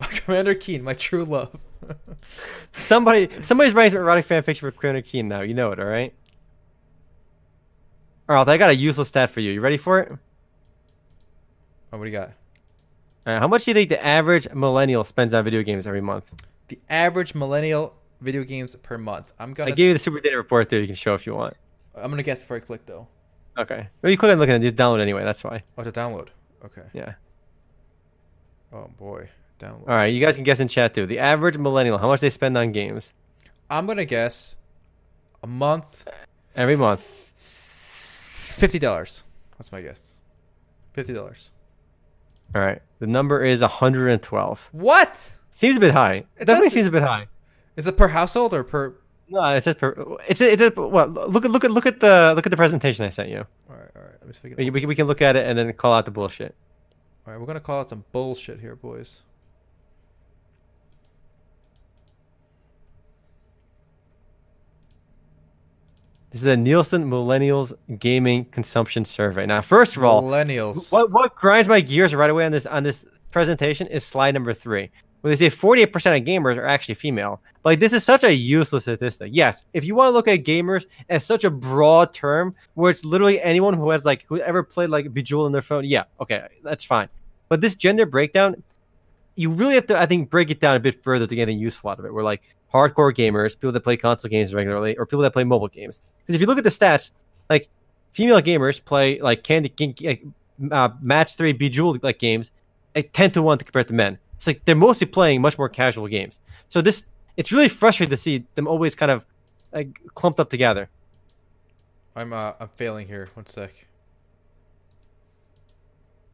Commander Keen my true love Somebody, somebody's writing some erotic fan fiction for Commander Keen now. You know it, all right? All right, I got a useless stat for you. You ready for it? Oh, what do you got right, how much do you think the average millennial spends on video games every month? the average millennial video games per month I'm gonna I gave you the super data report there. You can show if you want. I'm gonna guess before I click though Okay. Well, you click on looking at it, you download anyway. That's why. oh to download okay Yeah. oh boy download All right, you guys can guess in chat too. The average millennial, how much they spend on games I'm gonna guess a month every month? Fifty dollars. That's my guess. Fifty dollars. All right, the number is 112. What? Seems a bit high. It It definitely seems a bit high. Is it per household or per? No, it's just per, it's a, it's a, well, look at look at look at the look at the presentation I sent you. All right, all right. Let me see if we We, can. we, can- we can look at it and then call out the bullshit. All right, we're gonna call it some bullshit here, boys. This is a Nielsen Millennials Gaming Consumption Survey. Now, first of all, Millennials. what what grinds my gears right away on this on this presentation is slide number three, where they say 48% of gamers are actually female. Like this is such a useless statistic. Yes, if you want to look at gamers as such a broad term, where it's literally anyone who has like who ever played like Bejeweled on their phone, yeah, okay, that's fine. But this gender breakdown, you really have to, I think, break it down a bit further to get anything useful out of it. We're like hardcore gamers, people that play console games regularly, or people that play mobile games. Because if you look at the stats, like female gamers play like Candy King, like, uh, Match Three, Bejeweled like games, like ten to one to compare to men. It's like they're mostly playing much more casual games. So this, it's really frustrating to see them always kind of like clumped up together. I'm uh I'm failing here. One sec.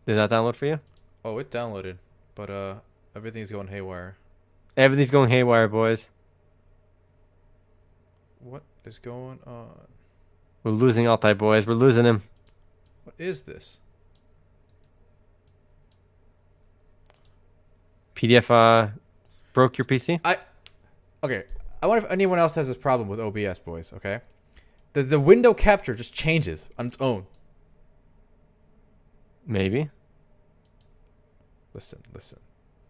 Did that download for you? Oh, it downloaded, but uh everything's going haywire. Everything's going haywire, boys. What is going on? We're losing Altai, boys. We're losing him. What is this? PDF uh, broke your PC. I okay. I wonder if anyone else has this problem with OBS, boys. Okay, the the window capture just changes on its own. Maybe. Listen, listen.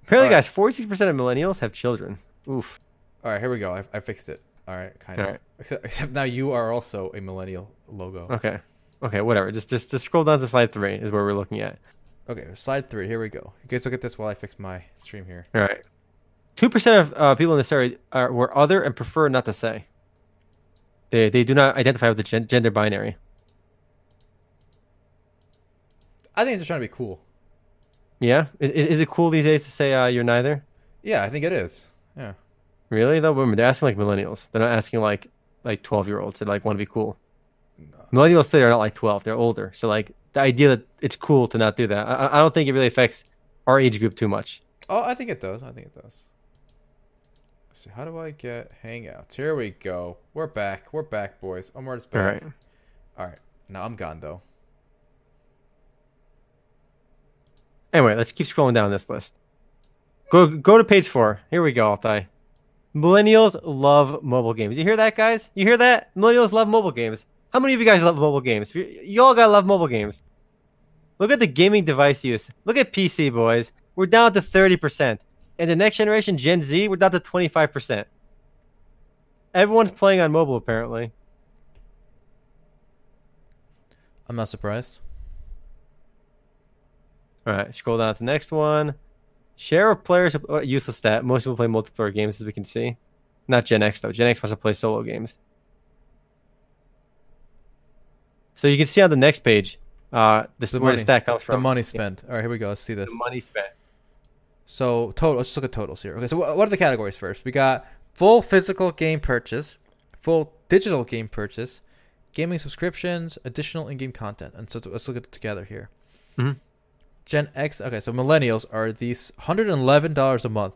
Apparently, Alright. guys, forty-six percent of millennials have children. Oof. All right, here we go. I, I fixed it. All right, kind of. All right. Except, except now you are also a millennial logo. Okay. Okay. Whatever. Just just just scroll down to slide three is where we're looking at. Okay, slide three. Here we go. You guys look at this while I fix my stream here. All right. Two percent of uh, people in this area are were other and prefer not to say. They they do not identify with the gen- gender binary. I think they're just trying to be cool. Yeah. Is, is it cool these days to say uh, you're neither? Yeah, I think it is. Yeah. Really though, women they're asking like millennials. They're not asking like like twelve year olds that like want to be cool. Millennials today are not like twelve; they're older. So like the idea that it's cool to not do that, I, I- don't think it really affects our age group too much. Oh, I think it does. I think it does. Let's see, how do I get Hangouts? Here we go. We're back. We're back, boys. Omar is back. All right. All right. Now I'm gone though. Anyway, let's keep scrolling down this list. Go go to page four. Here we go, Altai. Millennials love mobile games. You hear that, guys? You hear that? Millennials love mobile games. How many of you guys love mobile games? You, all gotta love mobile games. Look at the gaming device use. Look at PC, boys. We're down to 30%. And the next generation, Gen Z, we're down to 25%. Everyone's playing on mobile, apparently. I'm not surprised. All right, scroll down to the next one. Share of players, uh, useless stat. Most people play multiplayer games, as we can see. Not Gen X, though. Gen X wants to play solo games. So you can see on the next page, uh, this The is where the stat comes from. The money spent. All right, here we go. Let's see this. The money spent. So total. Let's just look at totals here. Okay, so what are the categories first? We got full physical game purchase, full digital game purchase, gaming subscriptions, additional in-game content, and so let's look at it together here. Mhm. Gen X. Okay, so millennials are these hundred and eleven dollars a month.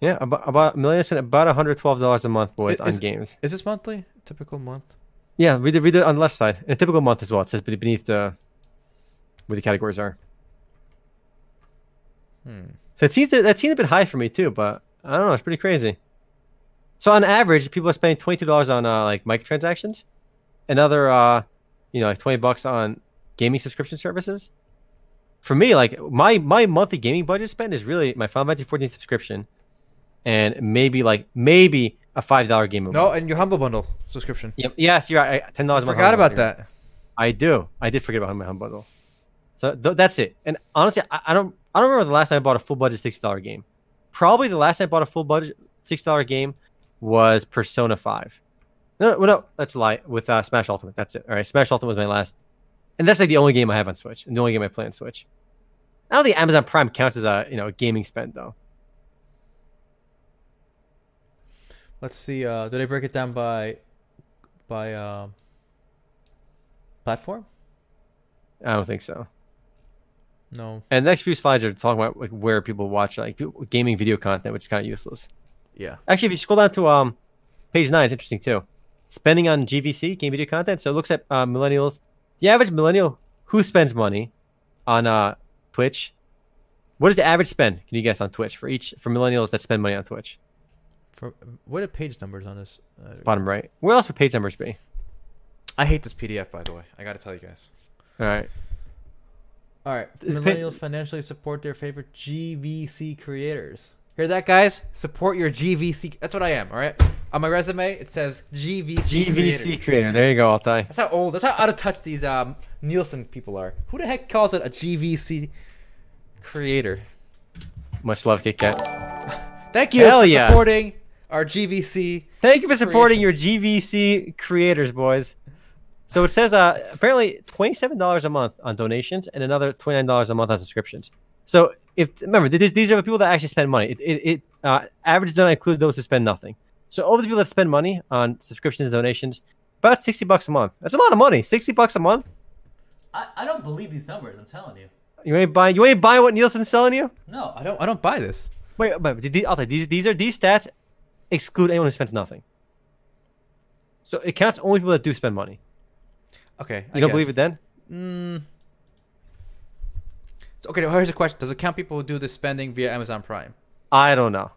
Yeah, about, about millennials spend about $112 a month, boys, Is- on is- games. Is this monthly? Typical month. Yeah, read it, read it on the left side. In a typical month as well. It says beneath the where the categories are. Hmm. So it seems that, that seems a bit high for me too, but I don't know. It's pretty crazy. So on average, people are spending twenty two dollars on uh, like microtransactions, another uh, you know like twenty bucks on gaming subscription services. For me, like my my monthly gaming budget spend is really my Final Fantasy fourteen subscription, and maybe like maybe a five dollar game. No, and your humble bundle subscription. Yep. Yes, you're right. Ten dollars. forgot about that. I do. I did forget about my Humble bundle. So th- that's it. And honestly, I, I don't. I don't remember the last time I bought a full budget sixty dollar game. Probably the last time I bought a full budget sixty dollar game was Persona Five. No, no, no, that's a lie. With uh, Smash Ultimate, that's it. All right, Smash Ultimate was my last, and that's like the only game I have on Switch, and the only game I play on Switch. I don't think Amazon Prime counts as a you know gaming spend though. Let's see. Uh, did I break it down by by um, platform? I don't think so. No. And the next few slides are talking about like where people watch like gaming video content, which is kind of useless. Yeah. Actually, if you scroll down to um page nine, it's interesting too. Spending on GVC, game video content. So it looks at uh, millennials. The average millennial who spends money on uh Twitch. What is the average spend? Can you guess on Twitch for each for millennials that spend money on Twitch? For what are page numbers on this? Uh, Bottom right. Where else would page numbers be? I hate this PDF, by the way. I gotta tell you guys. All right. All right, millennials financially support their favorite GVC creators. Hear that, guys? Support your GVC. That's what I am. All right. On my resume, it says GVC. GVC creator. creator. There you go, Altai. That's how old. That's how out of touch these um Nielsen people are. Who the heck calls it a GVC creator? Much love, Kit Kat. Thank you Hell for yeah. supporting our GVC. Thank you for supporting your GVC creators, boys. So it says uh apparently twenty seven dollars a month on donations and another twenty nine dollars a month on subscriptions. So if remember these these are the people that actually spend money. It it, it uh, average do not include those who spend nothing. So all the people that spend money on subscriptions and donations, about sixty bucks a month. That's a lot of money. Sixty bucks a month. I, I don't believe these numbers. I'm telling you. You ain't buying you ain't buying what Nielsen's selling you. No, I don't. I don't buy this. Wait, but these, I'll tell you, these these are these stats exclude anyone who spends nothing. So it counts only people that do spend money. Okay. You don't believe it then? Mm. Okay, here's a question: Does it count people who do this spending via Amazon Prime? I don't know.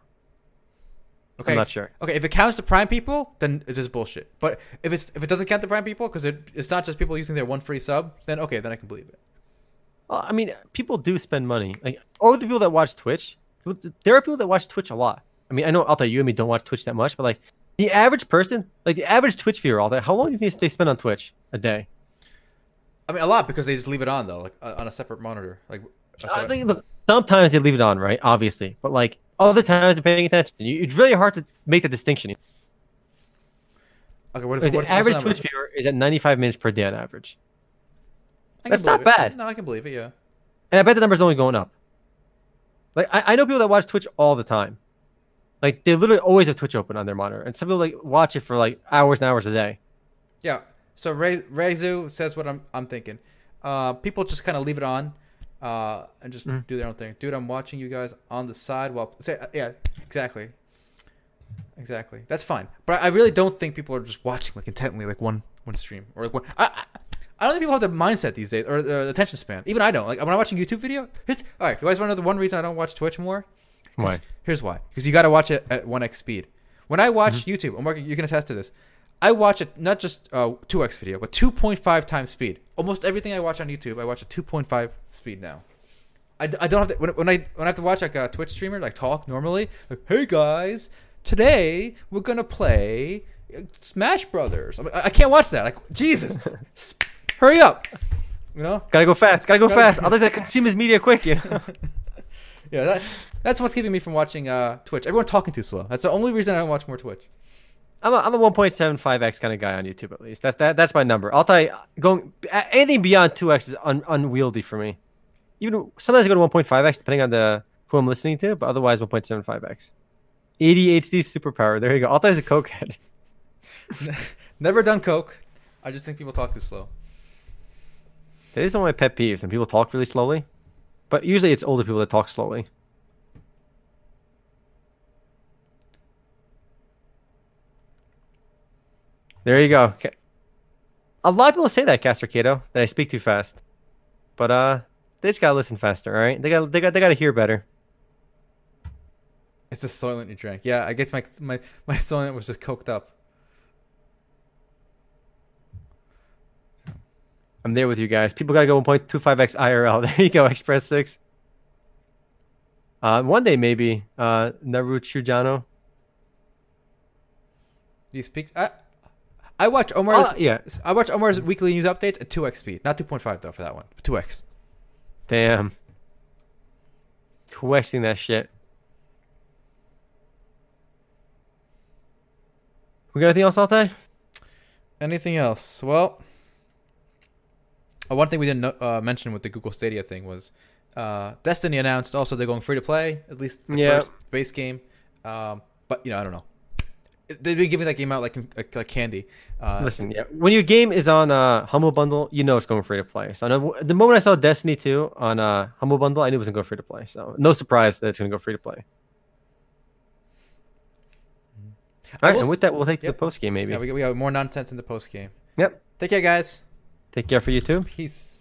Okay, I'm not sure. Okay, if it counts the Prime people, then it's just bullshit. But if it's if it doesn't count the Prime people because it, it's not just people using their one free sub, then okay, then I can believe it. Well, I mean, people do spend money. Like all the people that watch Twitch, there are people that watch Twitch a lot. I mean, I know Alta, you and me don't watch Twitch that much, but like the average person, like the average Twitch viewer, Alta, how long do you think they spend on Twitch a day? I mean, a lot because they just leave it on though, like on a separate monitor. Like, I think, look, sometimes they leave it on, right? Obviously, but like other times they're paying attention. It's really hard to make the distinction. okay, what if Like, what the average? Twitch viewer is at 95 minutes per day on average, that's not it. bad. No, I can believe it. Yeah. and I bet the number's only going up. Like I, I know people that watch Twitch all the time. Like they literally always have Twitch open on their monitor, and some people like watch it for like hours and hours a day. Yeah. So Ray Rezu says what I'm I'm thinking. Uh, people just kind of leave it on, uh, and just Mhm. do their own thing. Dude, I'm watching you guys on the side while say uh, yeah, exactly. exactly. That's fine. But I really don't think people are just watching like intently like one one stream or like one. I, I, I don't think people have the mindset these days or the attention span. Even I don't. Like when I'm watching YouTube video. Here's, all right, you guys want to know the one reason I don't watch Twitch more? Why? Here's why. Because you got to watch it at one x speed. When I watch YouTube, I'm working. You can attest to this. I watch it not just uh, 2x video, but 2.5 times speed. Almost everything I watch on YouTube, I watch at 2.5 speed now. I, I don't have to when, when I when I have to watch like a Twitch streamer like talk normally. Like, hey guys, today we're gonna play Smash Brothers. I, I can't watch that. Like Jesus, hurry up. You know? Gotta go fast. Gotta go Gotta- fast. Otherwise, I consume his media quick. You know? Yeah, that, that's what's keeping me from watching uh, Twitch. Everyone talking too slow. That's the only reason I don't watch more Twitch. I'm a, I'm a 1.75x kind of guy on YouTube at least. That's that that's my number. I'll tell you, going anything beyond 2x is un, unwieldy for me. Even sometimes I go to 1.5x depending on the who I'm listening to, but otherwise 1.75x. ADHD superpower. There you go. You a cokehead. Never done coke. I just think people talk too slow. That is one of my pet peeves, and people talk really slowly. But usually it's older people that talk slowly. There you go. A lot of people say that, Caster Cato, that I speak too fast. But uh they just gotta listen faster, all right? They got they got they gotta hear better. It's a Soylent you drank. Yeah, I guess my my my Soylent was just coked up. I'm there with you guys. People gotta go 1.25x IRL. There you go, Express Six. Uh, one day maybe. Uh, Naruto Do you speak? I I watch Omar's. Oh, yeah. I watch Omar's weekly news updates at 2x speed, not 2.5 though for that one. 2x. Damn. Questioning that shit. We got anything else, Altai? Anything else? Well, uh, one thing we didn't uh, mention with the Google Stadia thing was uh, Destiny announced also they're going free to play at least the Yeah. first base game. Um, but you know, I don't know. They've been giving that game out like like, like candy. Uh, Listen, yeah. When your game is on uh, Humble Bundle, you know it's going free to play. So I know, the moment I saw Destiny 2 on uh, Humble Bundle, I knew it was going to go free to play. So no surprise that it's going to go free to play. All right, will and with that, we'll take Yep. the post game maybe. Yeah, we got, we got more nonsense in the post game. Yep. Take care, guys. Take care for you too. Peace.